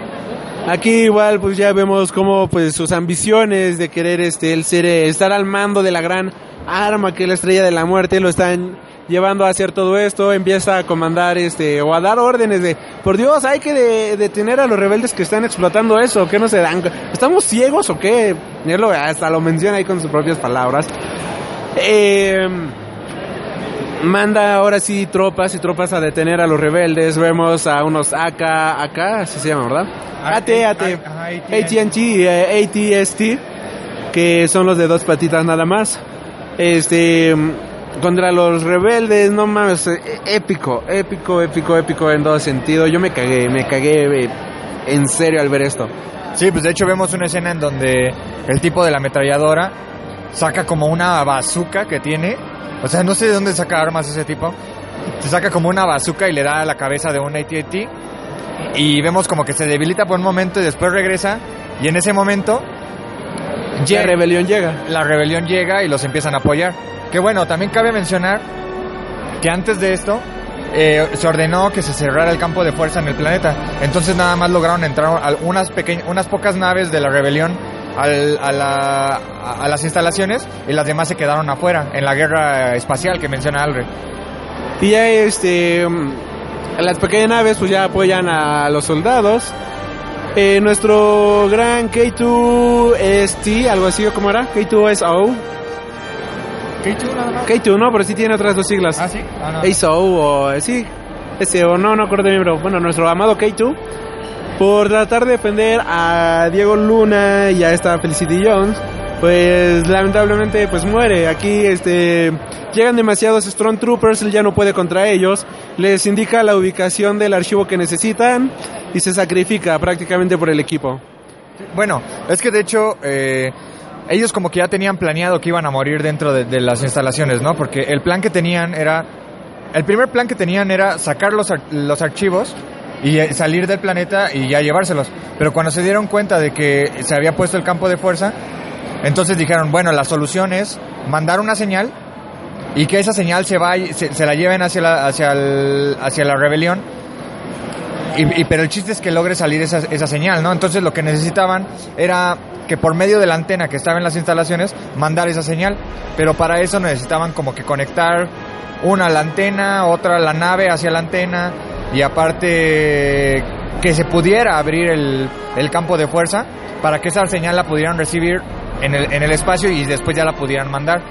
Aquí igual pues ya vemos cómo pues sus ambiciones de querer este el ser eh, estar al mando de la gran arma que es la estrella de la muerte lo están llevando a hacer todo esto, empieza a comandar este o a dar órdenes de por Dios, hay que de- detener a los rebeldes que están explotando eso, que no se dan, estamos ciegos o qué? Hasta lo menciona ahí con sus propias palabras. Eh, manda ahora sí tropas y tropas a detener a los rebeldes. Vemos a unos AK, AK, así se llama, ¿verdad? AT, AT, AT&T, eh, ATST, que son los de dos patitas nada más. Este, contra los rebeldes, no mames, eh, épico, épico, épico, épico en todo sentido. Yo me cagué, me cagué eh, en serio al ver esto.
Sí, pues de hecho vemos una escena en donde el tipo de la ametralladora saca como una bazooka que tiene. O sea, no sé de dónde saca armas ese tipo. Se saca como una bazooka y le da a la cabeza de un AT&T. Y vemos como que se debilita por un momento y después regresa. Y en ese momento
La
llega-
rebelión llega.
la rebelión llega y los empiezan a apoyar. Que bueno, también cabe mencionar que antes de esto eh, se ordenó que se cerrara el campo de fuerza en el planeta. Entonces nada más lograron entrar unas, unas pocas naves de la rebelión al- a, la- a- las instalaciones y las demás se quedaron afuera en la guerra espacial que menciona Alre.
Y ya este las pequeñas naves pues ya apoyan a los soldados. Eh, nuestro gran K2ST, algo así, ¿o ¿cómo era? K2SO. K2, no, pero sí tiene otras dos siglas.
¿Ah, sí? Ah, no.
ASO o eh, sí, ese o no, no acuerdo bien, pero bueno, nuestro amado K2 por tratar de defender a Diego Luna y a esta Felicity Jones, pues lamentablemente pues muere. Aquí este llegan demasiados Stormtroopers, él ya no puede contra ellos, les indica la ubicación del archivo que necesitan y se sacrifica prácticamente por el equipo.
Bueno, es que de hecho eh, ellos como que ya tenían planeado que iban a morir dentro de, de las instalaciones, ¿no? Porque el plan que tenían era... El primer plan que tenían era sacar los, los archivos y eh, salir del planeta y ya llevárselos. Pero cuando se dieron cuenta de que se había puesto el campo de fuerza, entonces dijeron, bueno, la solución es mandar una señal y que esa señal se vaya, se, se la lleven hacia la, hacia, el- hacia la rebelión y, y- pero el chiste es que logre salir esa, esa señal, ¿no? Entonces lo que necesitaban era que por medio de la antena que estaba en las instalaciones mandar esa señal, pero para eso necesitaban como que conectar una a la antena, otra a la nave hacia la antena y aparte que se pudiera abrir el, el campo de fuerza para que esa señal la pudieran recibir en el, en el espacio y después ya la pudieran mandar.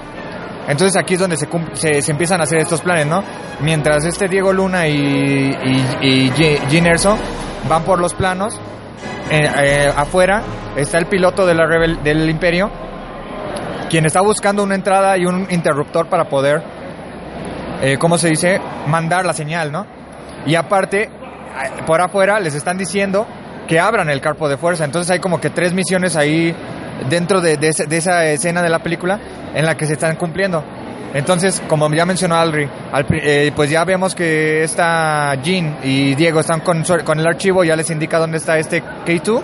Entonces aquí es donde se, se, empiezan a hacer estos planes, ¿no? Mientras este Diego Luna y, y, y Gene van por los planos, eh, eh, afuera está el piloto de rebel- del imperio quien está buscando una entrada y un interruptor para poder, eh, ¿cómo se dice? Mandar la señal, ¿no? Y aparte, por afuera les están diciendo que abran el carpo de fuerza. Entonces hay como que tres misiones ahí dentro de, de de esa escena de la película en la que se están cumpliendo. Entonces, como ya mencionó Alri, al eh, pues ya vemos que está Jean y Diego están con, con el archivo, ya les indica dónde está este K2.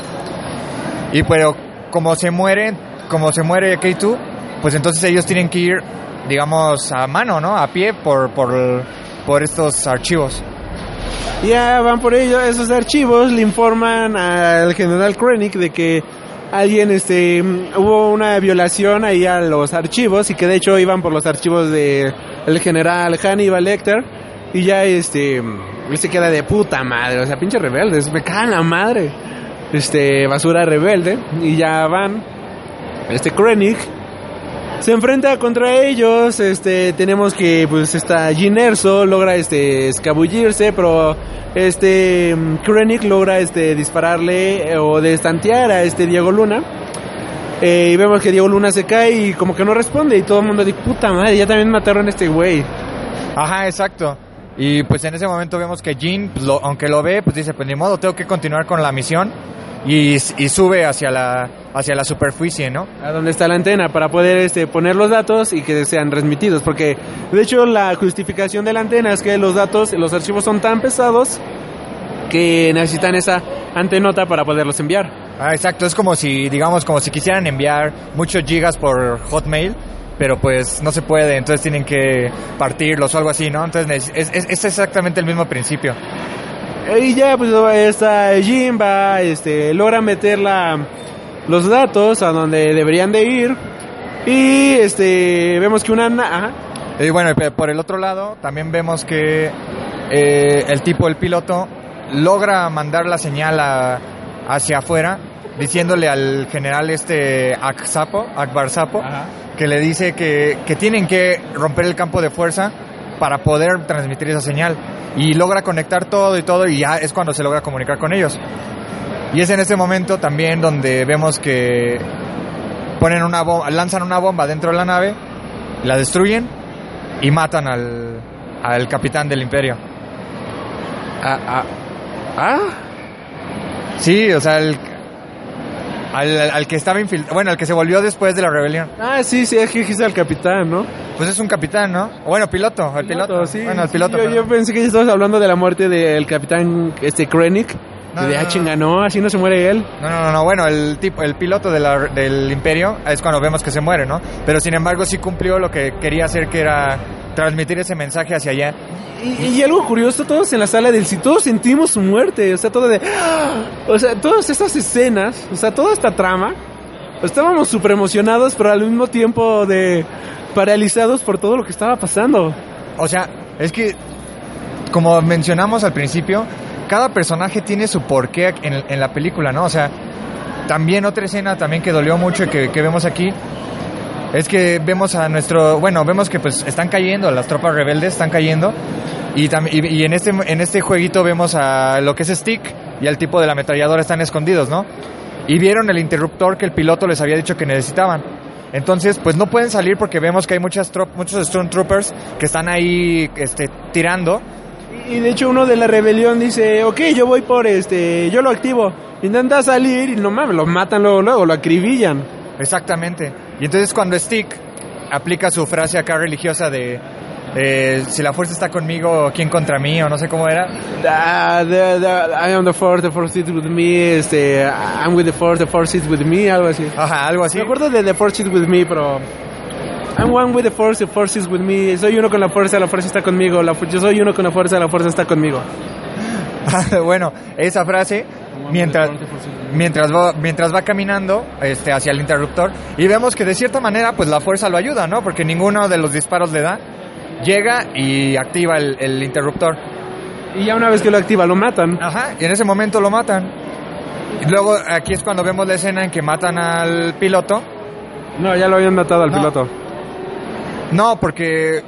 Y pero como se muere, como se muere K2, pues entonces ellos tienen que ir, digamos, a mano, ¿no? A pie por, por, por estos archivos.
Ya van por ello, esos archivos le informan al general Krennic de que alguien, este, hubo una violación ahí a los archivos y que de hecho iban por los archivos de el general Hannibal Lecter y ya, este, se queda de puta madre, o sea, pinche rebeldes, me cagan la madre, este, basura rebelde y ya van, este Krennic se enfrenta contra ellos, este, tenemos que, pues, está Jin Erso, logra, este, escabullirse, pero, este, mm, Krennic logra, este, dispararle eh, o destantear a este Diego Luna. Eh, y vemos que Diego Luna se cae y como que no responde y todo el mundo dice, puta madre, ya también mataron a este güey.
Ajá, exacto. Y pues en ese momento vemos que Jean, pues, aunque lo ve, pues dice, pues ni modo, tengo que continuar con la misión. Y, y sube hacia la, hacia la superficie, ¿no?
A donde está la antena para poder, este, poner los datos y que sean transmitidos. Porque, de hecho, la justificación de la antena es que los datos, los archivos son tan pesados que necesitan esa antenota para poderlos enviar.
Ah, exacto, es como si, digamos, como si quisieran enviar muchos gigas por Hotmail, pero pues no se puede, entonces tienen que partirlos o algo así, ¿no? Entonces es, es, es exactamente el mismo principio.
Y ya, pues esta Jimba este, logra meter la, los datos a donde deberían de ir. Y este, vemos que una... na- ajá.
Y bueno, por el otro lado, también vemos que eh, el tipo, el piloto, logra mandar la señal a- hacia afuera, diciéndole al general este Aksapo, Akbar Sapo, que le dice que, que tienen que romper el campo de fuerza para poder transmitir esa señal. Y logra conectar todo y todo, y ya es cuando se logra comunicar con ellos. Y es en ese momento también donde vemos que ponen una bomba, lanzan una bomba dentro de la nave, la destruyen y matan al, al capitán del imperio.
Ah, ah, ah.
Sí, o sea, el, al, al- al que estaba infiltrado, bueno, al que se volvió después de la rebelión.
Ah, sí, sí, es que dijiste al capitán, ¿no?
Pues es un capitán, ¿no? Bueno, piloto, el piloto.
sí.
Bueno, el
sí,
piloto.
yo, yo pensé que ya estabas hablando de la muerte del capitán este Krennic.
No,
de
no,
ah,
no.
chinga, no, así no se muere él.
No, no, no, no, bueno, el tipo, el piloto de la- del imperio es cuando vemos que se muere, ¿no? Pero sin embargo sí cumplió lo que quería hacer, que era transmitir ese mensaje hacia allá.
Y, y algo curioso, todos en la sala del sí, todos sentimos su muerte, o sea, todo de... O sea, todas estas escenas, o sea, toda esta trama, estábamos súper emocionados, pero al mismo tiempo de paralizados por todo lo que estaba pasando.
O sea, es que, como mencionamos al principio, cada personaje tiene su porqué en, la película, ¿no? O sea, también otra escena también que dolió mucho y que, vemos aquí es que vemos a nuestro, bueno, vemos que pues están cayendo, las tropas rebeldes están cayendo y, y, y en este en este jueguito vemos a lo que es Stick y al tipo de la ametralladora están escondidos, ¿no? Y vieron el interruptor que el piloto les había dicho que necesitaban. Entonces, pues no pueden salir porque vemos que hay muchas muchos Stormtroopers que están ahí este, tirando.
Y de hecho uno de la rebelión dice, ok, yo voy por este, yo lo activo. Intenta salir y no mames, lo matan luego, luego, lo acribillan.
Exactamente. Y entonces cuando Stick aplica su frase acá religiosa de eh, si la fuerza está conmigo, ¿quién contra mí? O no sé cómo era.
The- the- I am the force, the force is with me, este, I'm with the force, the force is with me, algo así.
Ajá, algo así.
Me acuerdo de The Force is with me, pero... I'm one with the force, the force is with me. Soy uno con la fuerza, la fuerza está conmigo. La yo soy uno con la fuerza, la fuerza está conmigo.
bueno, esa frase mientras mientras va, mientras va caminando este hacia el interruptor y vemos que de cierta manera pues la fuerza lo ayuda, ¿no? Porque ninguno de los disparos le da. Llega y activa el, el interruptor.
Y ya una vez que lo activa, lo matan.
Ajá, y en ese momento lo matan. Y luego aquí es cuando vemos la escena en que matan al piloto.
No, ya lo habían matado al
No.
piloto.
No, porque eh,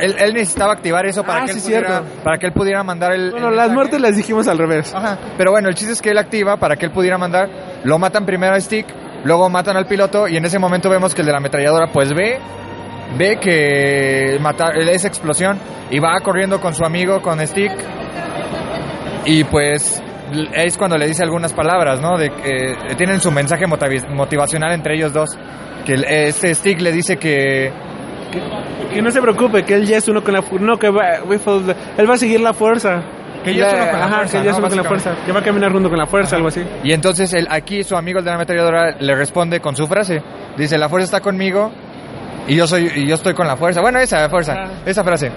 él, él necesitaba activar eso para
Ah,
que él
sí,
pudiera, para que él pudiera mandar el
Bueno,
el
las
mensaje.
muertes las dijimos al revés.
Ajá, pero bueno, el chiste es que él activa para que él pudiera mandar, lo matan primero a Stick Luego matan al piloto y en ese momento vemos que el de la ametralladora pues ve ve que mata esa explosión y va corriendo con su amigo con Stick y pues es cuando le dice algunas palabras, ¿no? De que eh, tienen su mensaje motivacional entre ellos dos. Que este Stick le dice que
Que no se preocupe, que él ya es uno con la fu- no que va, él va a seguir la fuerza.
Que ya es uno con la
ajá,
fuerza,
que ya es
¿no?
uno con la fuerza, que va a caminar junto con la fuerza, algo así.
Y entonces el, aquí su amigo el de la ametralladora le responde con su frase. Dice, la fuerza está conmigo y yo soy y yo estoy con la fuerza. Bueno, esa fuerza,
Ah.
esa frase.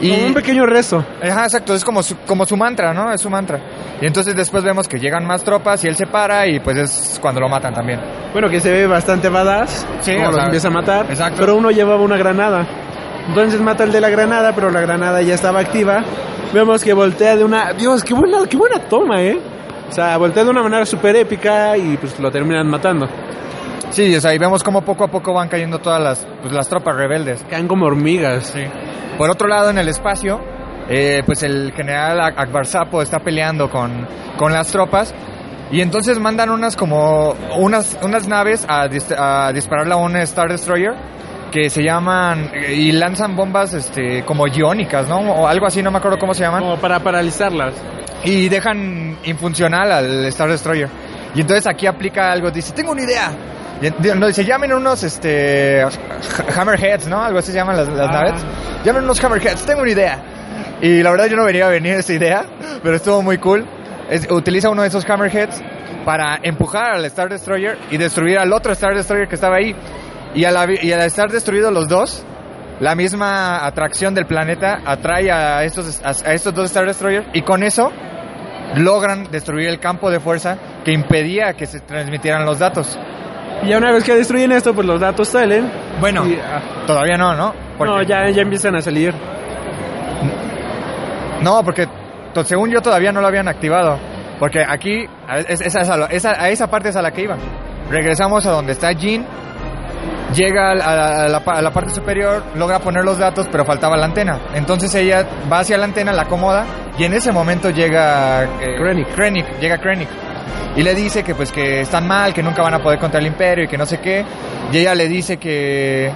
Como un pequeño rezo.
Ajá, exacto, es como su, como su mantra, ¿no? Es su mantra. Y entonces después vemos que llegan más tropas y él se para y pues es cuando lo matan también.
Bueno, que se ve bastante badass.
Sí,
como los empieza a matar.
exacto.
Pero uno llevaba una granada. Entonces mata al de la granada, pero la granada ya estaba activa. Vemos que voltea de una. Dios, qué buena, qué buena toma, ¿eh? O sea, voltea de una manera súper épica y pues lo terminan matando.
Sí, o sea, y vemos cómo poco a poco van cayendo todas las, pues, las tropas rebeldes.
Caen como hormigas.
Sí. Por otro lado, en el espacio, eh, pues el general Ak- Akbar Sapo está peleando con, con las tropas y entonces mandan unas como unas, unas naves a, dis- a dispararle a un Star Destroyer que se llaman y lanzan bombas este como iónicas, ¿no? O algo así, no me acuerdo cómo se llaman.
Como para paralizarlas.
Y dejan infuncional al Star Destroyer. Y entonces aquí aplica algo, dice, tengo una idea. No, dice, llamen unos este ha- Hammerheads, ¿no? Algo así se llaman las, las
Ah.
naves. Llamen unos Hammerheads, tengo una idea. Y la verdad yo no venía a venir esa idea, pero estuvo muy cool. Es- utiliza uno de esos Hammerheads para empujar al Star Destroyer y destruir al otro Star Destroyer que estaba ahí. Y al, habi- y al estar destruidos los dos, la misma atracción del planeta atrae a estos, a, a estos dos Star Destroyers y con eso logran destruir el campo de fuerza que impedía que se transmitieran los datos.
Y ya una vez que destruyen esto, pues los datos salen.
Bueno,
Y, ah,
todavía no, ¿no? Porque-
no, ya, ya empiezan a salir.
No, porque según yo todavía no lo habían activado. Porque aquí, a, es- esa, es a, esa- a esa parte es a la que iba. Regresamos a donde está Jean. Llega a la, a la pa- a la parte superior, logra poner los datos, pero faltaba la antena. Entonces ella va hacia la antena, la acomoda, y en ese momento llega eh,
Krennic.
Krennic, llega Krennic. Y le dice que pues que están mal, que nunca van a poder contra el imperio y que no sé qué. Y ella le dice que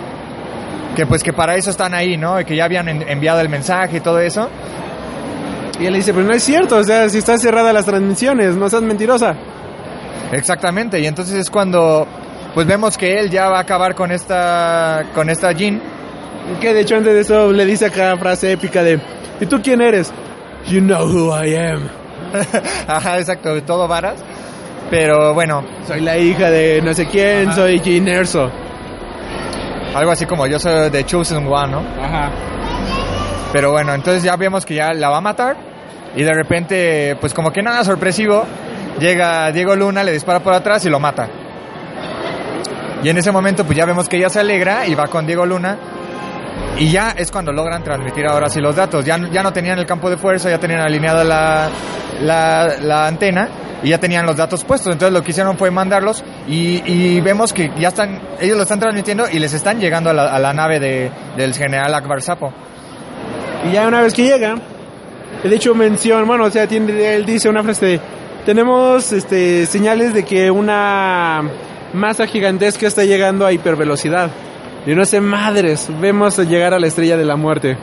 que pues que para eso están ahí, ¿no? Y que ya habían en- enviado el mensaje y todo eso.
Y él le dice, pues no es cierto, o sea, si están cerradas las transmisiones, no seas mentirosa.
Exactamente, y entonces es cuando pues vemos que él ya va a acabar con esta con esta Jean.
Que de hecho antes de eso le dice acá frase épica de, ¿y tú quién eres? You know who I am.
Ajá, exacto, todo varas. Pero bueno,
Soy la hija de no sé quién, soy Jean Erso.
algo así como yo soy de Chosen One, ¿no?
Ajá.
Pero bueno, entonces ya vemos que ya la va a matar y de repente, pues como que nada sorpresivo, llega Diego Luna, le dispara por atrás y lo mata. Y en ese momento pues ya vemos que ella se alegra y va con Diego Luna y ya es cuando logran transmitir ahora sí los datos. Ya, ya no tenían el campo de fuerza, ya tenían alineada la, la, antena y ya tenían los datos puestos. Entonces lo que hicieron fue mandarlos y, y vemos que ya están, ellos lo están transmitiendo y les están llegando a la, nave de, del general Akbar Sapo.
Y ya una vez que llega, de hecho menciona, bueno, o sea, él dice una frase tenemos este, señales de que una masa gigantesca está llegando a hipervelocidad. Y no sé, madres, vemos llegar a la estrella de la muerte.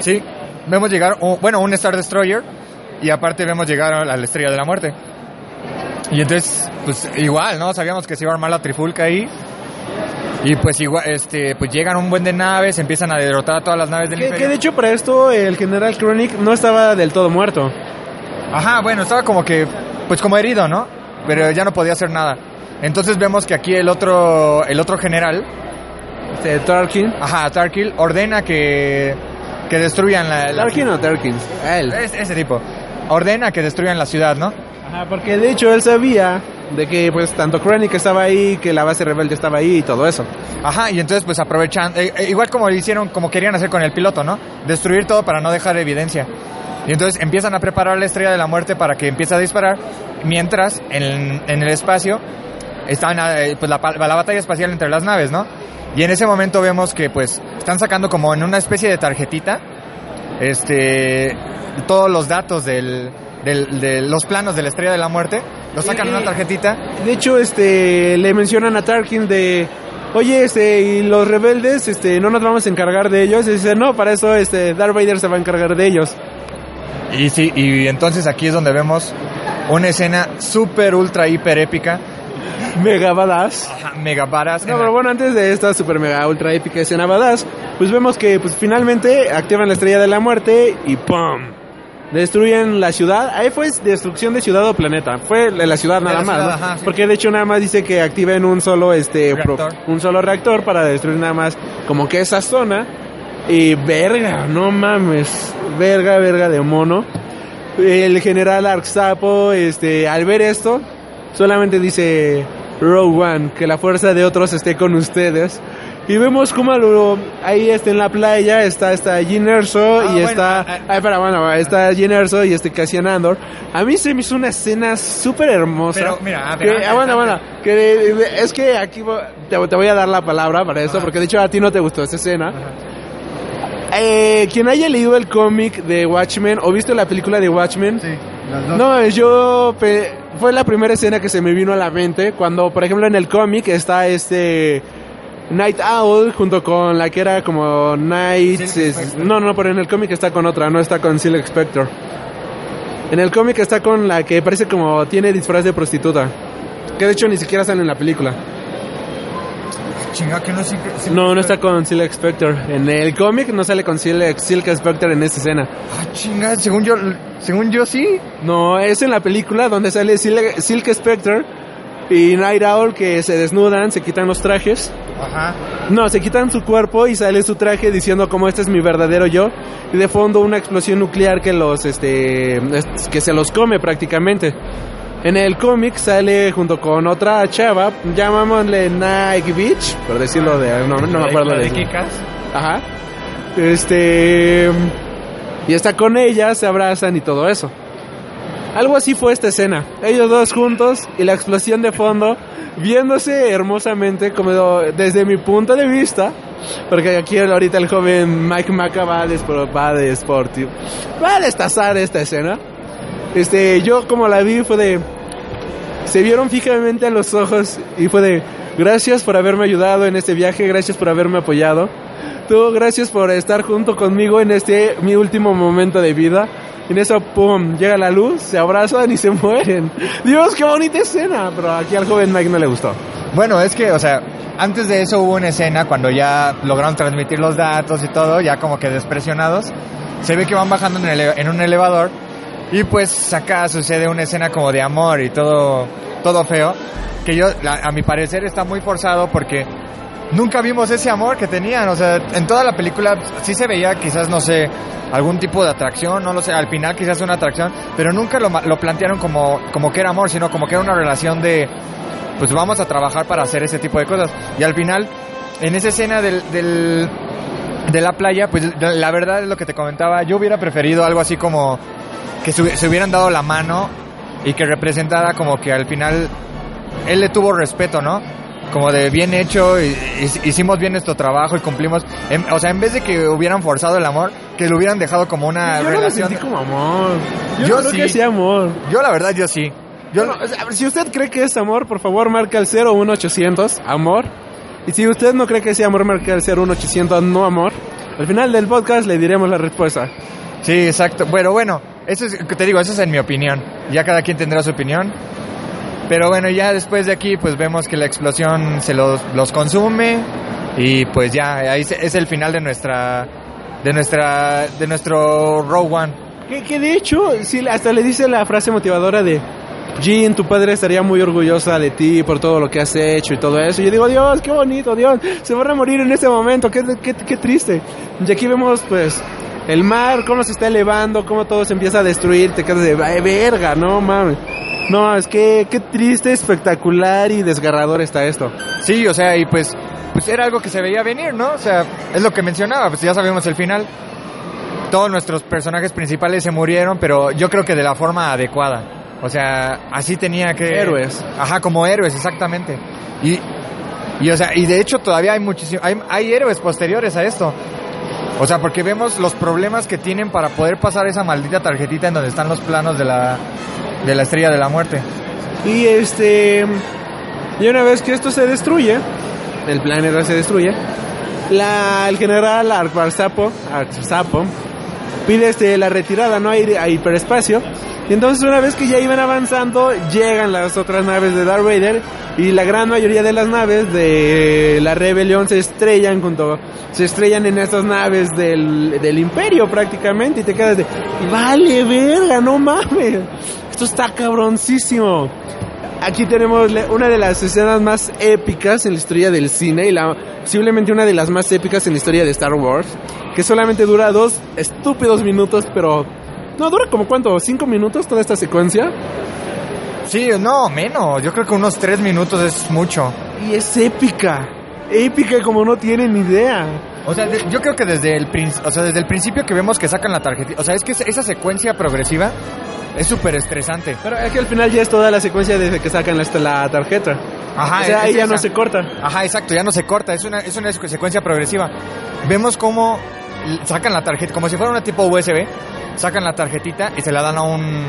Sí, vemos llegar, bueno, un Star Destroyer y aparte vemos llegar a la estrella de la muerte. Y entonces, pues igual, ¿no? Sabíamos que se iba a armar la trifulca ahí. Y pues igual, este, pues llegan un buen de naves, empiezan a derrotar a todas las naves del
Que,
imperio.
que de hecho para esto el general Chronic no estaba del todo muerto.
Ajá, bueno, estaba como que, pues como herido, ¿no? Pero ya no podía hacer nada. Entonces vemos que aquí el otro, el otro general,
Este, Tarkin.
ajá, Tarkil, ordena que, que destruyan la... la-
¿Tarkin o Tarkin? Él.
Es- ese tipo. Ordena que destruyan la ciudad, ¿no?
Ajá, porque de hecho él sabía de que pues tanto Krennic estaba ahí, que la base rebelde estaba ahí y todo eso.
Ajá, y entonces pues aprovechan, eh, eh, igual como hicieron, como querían hacer con el piloto, ¿no? Destruir todo para no dejar evidencia. Y entonces empiezan a preparar la estrella de la muerte para que empiece a disparar, mientras en, en el espacio están eh, pues la, la batalla espacial entre las naves, ¿no? Y en ese momento vemos que pues están sacando como en una especie de tarjetita, este, todos los datos del, del- de los planos de la Estrella de la Muerte, lo sacan en una tarjetita.
De hecho, este, le mencionan a Tarkin de, oye, este, y los rebeldes, este, no nos vamos a encargar de ellos. Y dice, no, para eso, este, Darth Vader se va a encargar de ellos.
Y sí, y entonces aquí es donde vemos una escena súper, ultra, hiper épica.
Mega badass.
Ajá, mega varas.
No, pero bueno, antes de esta super mega ultra épica escena badass, pues vemos que pues finalmente activan la estrella de la muerte y ¡pum! Destruyen la ciudad. Ahí fue destrucción de ciudad o planeta. Fue la ciudad nada
la
más.
ciudad,
¿no?
ajá, sí.
Porque de hecho nada más dice que activen un solo este pro- un solo reactor para destruir nada más como que esa zona. Y verga, no mames. Verga, verga de mono. El general Arxapo, este, al ver esto, solamente dice Rogue One, que la fuerza de otros esté con ustedes. Y vemos como ahí está en la playa, está, está Jyn Erso
Ah,
y
bueno,
está,
ah, ah.
ay, espera, bueno, está Jyn Erso y este Cassian Andor. A mí se me hizo una escena súper hermosa.
Pero, mira, a ver,
que, ah, bueno, bueno, que es que aquí te, te voy a dar la palabra para eso, porque de hecho a ti no te gustó esa escena. Eh, quien haya leído el cómic de Watchmen o visto la película de Watchmen,
Sí, las dos.
no, yo pe- fue la primera escena que se me vino a la mente cuando, por ejemplo, en el cómic está este Night Owl junto con la que era como Night, es- no, no, pero en el cómic está con otra, no está con Silk Spectre. En el cómic está con la que parece como tiene disfraz de prostituta, que de hecho ni siquiera sale en la película.
Chinga, que no.
No, no está con Silk Spectre. En el cómic no sale con Silk, Silk Spectre en esta escena.
Ah, chinga, según yo, según yo sí.
No, es en la película donde sale Silk, Silk Spectre y Night Owl que se desnudan, se quitan los trajes.
Ajá.
No, se quitan su cuerpo y sale su traje diciendo como este es mi verdadero yo. Y de fondo una explosión nuclear que los, este, es- que se los come prácticamente. En el cómic sale junto con otra chava, llamámosle Nike Beach, por decirlo de, no, no me acuerdo de,
de.
Ajá. Este. Y está con ella, se abrazan y todo eso. Algo así fue esta escena. Ellos dos juntos y la explosión de fondo, viéndose hermosamente, como desde mi punto de vista. Porque aquí ahorita el joven Mike Maca va va a desporti- va a destazar esta escena. Este, yo como la vi fue de. Se vieron fijamente a los ojos y fue de. Gracias por haberme ayudado en este viaje, gracias por haberme apoyado. Tú, gracias por estar junto conmigo en este mi último momento de vida. En eso, pum, llega la luz, se abrazan y se mueren. Dios, qué bonita escena. Pero aquí al joven Mike no le gustó.
Bueno, es que, o sea, antes de eso hubo una escena cuando ya lograron transmitir los datos y todo, ya como que despresionados. Se ve que van bajando en, en un elevador y pues acá sucede una escena como de amor y todo, todo feo. Que yo, a mi parecer, está muy forzado porque nunca vimos ese amor que tenían. O sea, en toda la película sí se veía quizás, no sé, algún tipo de atracción, no lo sé, al final quizás una atracción, pero nunca lo, lo plantearon como, como que era amor, sino como que era una relación de, pues vamos a trabajar para hacer ese tipo de cosas. Y al final, en esa escena del, del- de la playa, pues la verdad es lo que te comentaba, yo hubiera preferido algo así como que se, hubieran dado la mano y que representara como que al final él le tuvo respeto, ¿no? Como de bien hecho, hicimos bien nuestro trabajo y cumplimos. En- o sea, en vez de que hubieran forzado el amor, que lo hubieran dejado como una
Yo no lo
relación.
sentí como amor. Yo,
Yo
no creo
sí.
que sea amor.
Yo la verdad, yo sí. Yo,
no- si usted cree que es amor, por favor marca el 01800 amor. Y si usted no cree que sea amor, marca el 01800 no amor. Al final del podcast le diremos la respuesta.
Sí, exacto. Bueno, bueno, eso es, te digo, eso es en mi opinión. Ya cada quien tendrá su opinión. Pero bueno, ya después de aquí, pues vemos que la explosión se los, los consume y pues ya, ahí es el final de nuestra, de nuestra, de nuestro Rogue One.
Que, que de hecho, sí, hasta le dice la frase motivadora de Jean, tu padre estaría muy orgullosa de ti por todo lo que has hecho y todo eso. Y yo digo, Dios, qué bonito, Dios, se van a morir en este momento, qué, triste. Y aquí vemos, pues, el mar, cómo se está elevando, cómo todo se empieza a destruir, te quedas de, "Ay, verga, no mames. No, es que qué triste, espectacular y desgarrador está esto.
Sí, o sea, y pues, pues era algo que se veía venir, ¿no? O sea, es lo que mencionaba, pues ya sabemos el final. Todos nuestros personajes principales se murieron, pero yo creo que de la forma adecuada. O sea, así tenía que...
Héroes.
Ajá, como héroes, exactamente. Y, y o sea, y de hecho todavía hay muchísimos... Hay, hay héroes posteriores a esto. O sea, porque vemos los problemas que tienen para poder pasar esa maldita tarjetita en donde están los planos de la, de la estrella de la muerte.
Y este. Y una vez que esto se destruye, el planeta se destruye, la, el general Arquarzapo, Arquarzapo pide este, la retirada, ¿no? A hiperespacio. Y entonces una vez que ya iban avanzando, llegan las otras naves de Darth Vader y la gran mayoría de las naves de la rebelión se estrellan junto, se estrellan en estas naves del, del imperio prácticamente y te quedas de, vale verga, no mames, esto está cabroncísimo. Aquí tenemos una de las escenas más épicas en la historia del cine y la, posiblemente una de las más épicas en la historia de Star Wars, que solamente dura dos estúpidos minutos, pero no dura como cuánto, cinco minutos toda esta secuencia
Sí, no, menos. Yo creo que unos tres minutos es mucho.
y es épica, épica como no tienen idea.
O sea, de- yo creo que desde el, o sea, desde el principio que vemos que sacan la tarjeta, o sea, es que esa- secuencia progresiva es súper estresante.
Pero es que al final ya es toda la secuencia desde que sacan la, la tarjeta.
Ajá,
o sea,
es
ahí ya
esa.
no se corta.
Ajá, exacto, ya no se corta, es una, es una secuencia progresiva. Vemos cómo sacan la tarjeta, como si fuera una tipo USB, sacan la tarjetita y se la dan a un,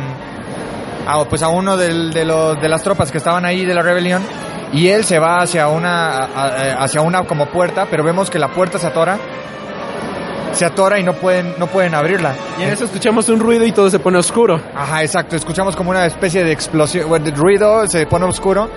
a, pues a uno de, los, de las tropas que estaban ahí de la rebelión y él se va hacia una, hacia una como puerta, pero vemos que la puerta se atora, se atora y no pueden, no pueden abrirla.
Y en eso escuchamos un ruido y todo se pone oscuro.
Ajá, exacto. Escuchamos como una especie de explosión, bueno, de ruido, se pone oscuro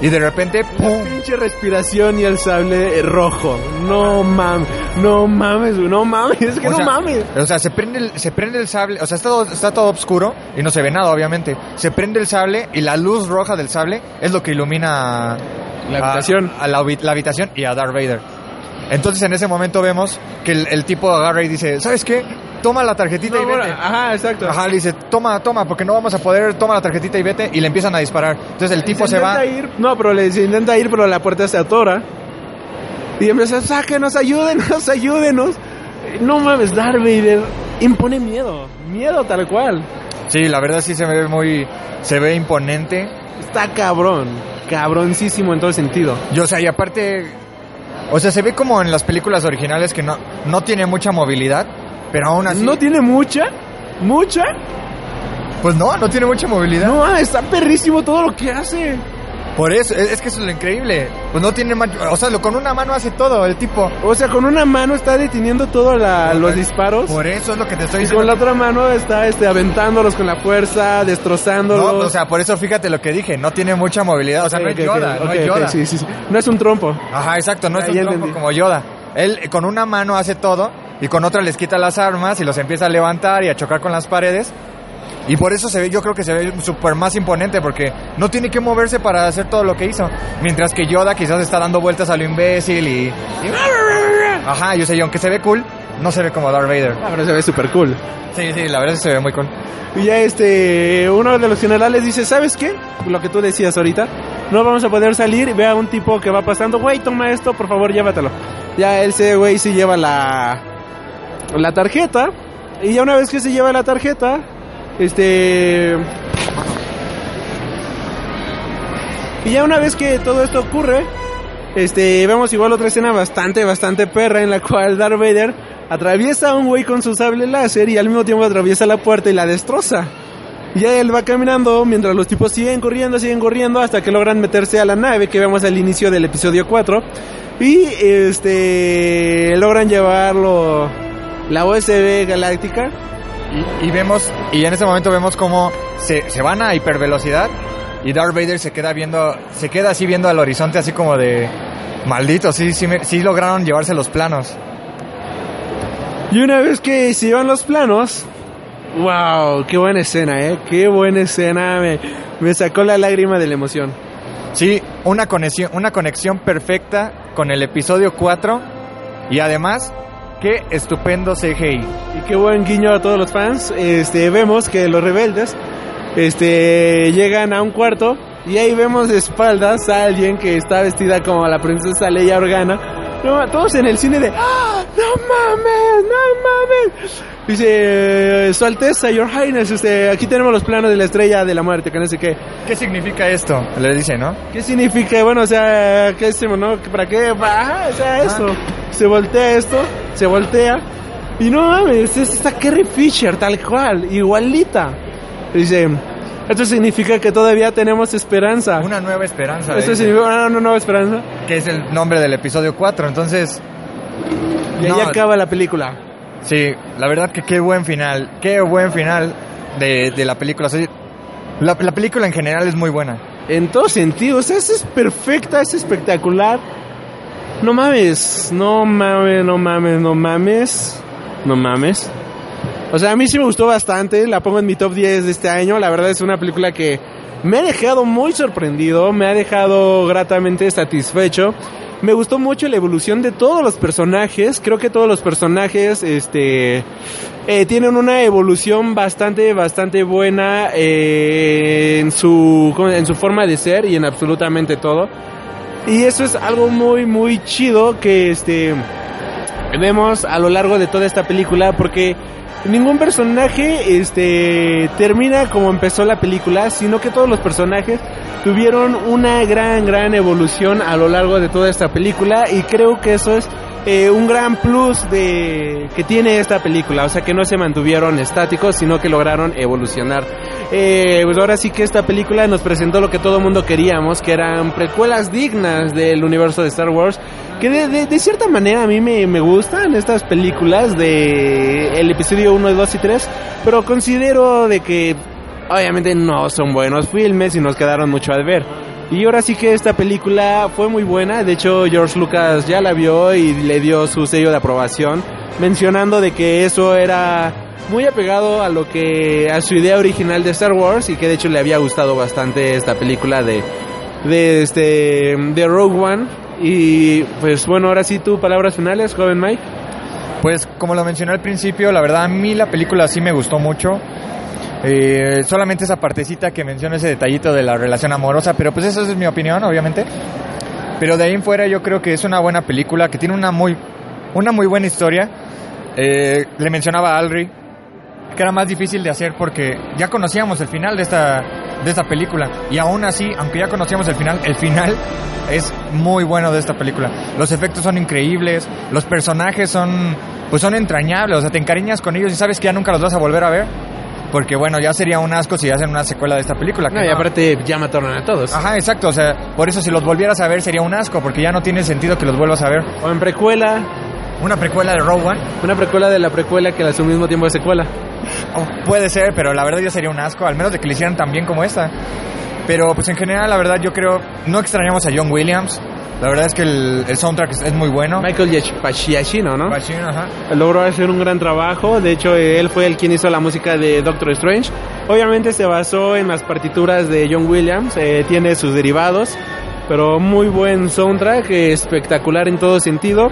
y de repente, ¡pum!
Pinche respiración y el sable rojo. No mames, no mames, no mames, es que
O
no
sea,
mames.
O sea, se prende el, se prende el sable, o sea, está todo, está todo oscuro y no se ve nada, obviamente. Se prende el sable y la luz roja del sable es lo que ilumina
La
a-
habitación.
a la, habi- la habitación y a Darth Vader. Entonces en ese momento vemos que el, el tipo agarra y dice, ¿sabes qué? Toma la tarjetita
No,
y
bueno,
vete.
ajá, exacto.
Ajá, le dice, toma, toma, porque no vamos a poder, toma la tarjetita y vete, y le empiezan a disparar. Entonces el tipo se, va,
intenta ir, no, pero le se intenta ir, pero la puerta se atora. Y empieza, sáquenos, ayúdenos, ayúdenos. No mames, Darth Vader impone miedo, miedo tal cual.
Sí, la verdad sí se ve muy, se ve imponente.
Está cabrón, cabroncísimo en todo sentido.
Y o sea, y aparte, o sea, se ve como en las películas originales que no, no tiene mucha movilidad, pero aún así,
No tiene mucha, mucha.
pues no, no tiene mucha movilidad.
No, está perrísimo todo lo que hace.
Por eso, es, que eso es lo increíble. Pues no tiene, ma- o sea, lo, con una mano hace todo el tipo.
O sea, con una mano está deteniendo todos los disparos.
Por eso es lo que te estoy
Y
diciendo.
con la otra mano está este, aventándolos con la fuerza, destrozándolos.
No, o sea, por eso fíjate lo que dije, no tiene mucha movilidad, o sea, no
Ok,
es Yoda, no es Yoda.
sí, sí, sí. No es un trompo.
Ajá, exacto, no es
Ah,
un
entendí.
como Yoda. Él eh, con una mano hace todo y con otra les quita las armas y los empieza a levantar y a chocar con las paredes. Y por eso se ve, yo creo que se ve súper más imponente porque no tiene que moverse para hacer todo lo que hizo. Mientras que Yoda quizás está dando vueltas a lo imbécil y... y- Ajá, yo sé, y aunque se ve cool, no se ve como Darth Vader.
Ah, pero se ve súper cool.
Sí, sí, la verdad es que se ve muy cool.
Y ya este, uno de los generales dice, ¿sabes qué? Lo que tú decías ahorita. No vamos a poder salir. Ve a un tipo que va pasando. Güey, toma esto, por favor, llévatelo. Ya ese güey se lleva la, la tarjeta. Y ya una vez que se lleva la tarjeta, este... Y ya una vez que todo esto ocurre, este, vemos igual otra escena bastante, bastante perra en la cual Darth Vader atraviesa a un güey con su sable láser y al mismo tiempo atraviesa la puerta y la destroza. Y él va caminando mientras los tipos siguen corriendo, siguen corriendo hasta que logran meterse a la nave que vemos al inicio del episodio 4 y este logran llevarlo la USB galáctica.
Y, y vemos, y en ese momento vemos cómo se, se van a hipervelocidad y Darth Vader se queda viendo, se queda así viendo al horizonte así como de maldito, sí, sí, sí lograron llevarse los planos.
Y una vez que se llevan los planos, wow, qué buena escena, eh, qué buena escena, me, me sacó la lágrima de la emoción.
Sí, una conexión, una conexión perfecta con el episodio 4 y además, qué estupendo CGI.
Y qué buen guiño a todos los fans. Este, vemos que los rebeldes este, llegan a un cuarto y ahí vemos de espaldas a alguien que está vestida como la princesa Leia Organa. No, todos en el cine de ¡Ah! ¡No mames! ¡No mames! Dice, Su Alteza, Your Highness, este, aquí tenemos los planos de la estrella de la muerte, que no sé qué.
¿Qué significa esto? Le dice, ¿no?
¿Qué significa? Bueno, o sea, ¿qué es, no? ¿Para qué? Ajá, o sea, eso. Se voltea esto, se voltea Y no mames, es esta Carrie Fisher, tal cual, igualita. Dice, esto significa que todavía tenemos esperanza.
Una nueva esperanza.
Esto
dice,
significa una nueva esperanza.
que es el nombre del episodio 4. Entonces,
Y ahí
No.
acaba la película.
sí, la verdad que qué buen final. Qué buen final de, de la película. O sea, la, la película en general es muy buena.
En todos sentidos, esa es perfecta, es espectacular. No mames, no mames, no mames, no mames, no mames. O sea, a mí sí me gustó bastante, la pongo en mi top 10 de este año. La verdad es una película que me ha dejado muy sorprendido, me ha dejado gratamente satisfecho. Me gustó mucho la evolución de todos los personajes. Creo que todos los personajes, este, eh, tienen una evolución bastante, bastante buena eh, en su, en su forma de ser y en absolutamente todo. Y eso es algo muy, muy chido que, este, vemos a lo largo de toda esta película porque ningún personaje este termina como empezó la película, sino que todos los personajes tuvieron una gran gran evolución a lo largo de toda esta película y creo que eso es eh, un gran plus de que tiene esta película, o sea que no se mantuvieron estáticos, sino que lograron evolucionar. Eh, pues ahora sí que esta película nos presentó lo que todo mundo queríamos, que eran precuelas dignas del universo de Star Wars, que de, cierta manera a mí me, gustan estas películas de el episodio 1, 2 y 3, pero considero de que obviamente no son buenos filmes y nos quedaron mucho a ver. Y ahora sí que esta película fue muy buena, de hecho George Lucas ya la vio y le dio su sello de aprobación, mencionando de que eso era muy apegado a lo que a su idea original de Star Wars y que de hecho le había gustado bastante esta película de de este de Rogue One y pues bueno, ahora sí tú palabras finales, joven Mike.
Pues como lo mencioné al principio, la verdad a mí la película sí me gustó mucho. Eh, solamente esa partecita que menciona ese detallito de la relación amorosa, pero pues esa es mi opinión, obviamente. Pero de ahí en fuera yo creo que es una buena película, que tiene una muy, una muy buena historia. Eh, le mencionaba a Alri que era más difícil de hacer porque ya conocíamos el final de esta, de esta película. Y aún así, aunque ya conocíamos el final, el final es muy bueno de esta película. Los efectos son increíbles, los personajes son, pues son entrañables, o sea, te encariñas con ellos y sabes que ya nunca los vas a volver a ver. Porque bueno, ya sería un asco si hacen una secuela de esta película.
No, y
no.
aparte ya mataron a todos.
Ajá, exacto, o sea, por eso si los volvieras a ver sería un asco, porque ya no tiene sentido que los vuelvas a ver.
O en precuela,
Una precuela de Rogue One,
una precuela de la precuela que a su mismo tiempo es secuela.
Oh, puede ser, pero la verdad ya sería un asco, al menos de que le hicieran tan bien como esta. Pero pues en general, la verdad yo creo, no extrañamos a John Williams. La verdad es que el, el soundtrack es, es muy bueno.
Michael Giacchino, ¿no?
Machine, ajá.
logró hacer un gran trabajo. De hecho, él fue el quien hizo la música de Doctor Strange. Obviamente se basó en las partituras de John Williams, eh, tiene sus derivados, pero muy buen soundtrack, espectacular en todo sentido.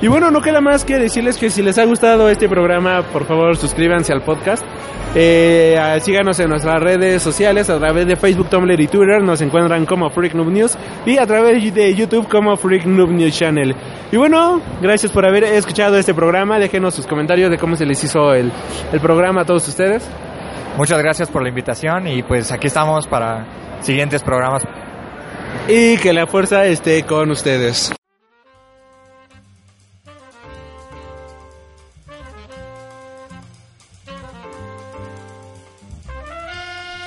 Y bueno, no queda más que decirles que si les ha gustado este programa, por favor suscríbanse al podcast. Eh, síganos en nuestras redes sociales a través de Facebook, Tumblr y Twitter. Nos encuentran como Freak Noob News y a través de YouTube como Freak Noob News Channel. Y bueno, gracias por haber escuchado este programa. Déjenos sus comentarios de cómo se les hizo el, el programa a todos ustedes.
Muchas gracias por la invitación y pues aquí estamos para siguientes programas.
Y que la fuerza esté con ustedes.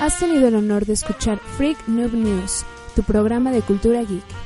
Has tenido el honor de escuchar Freak Noob News, tu programa de cultura geek.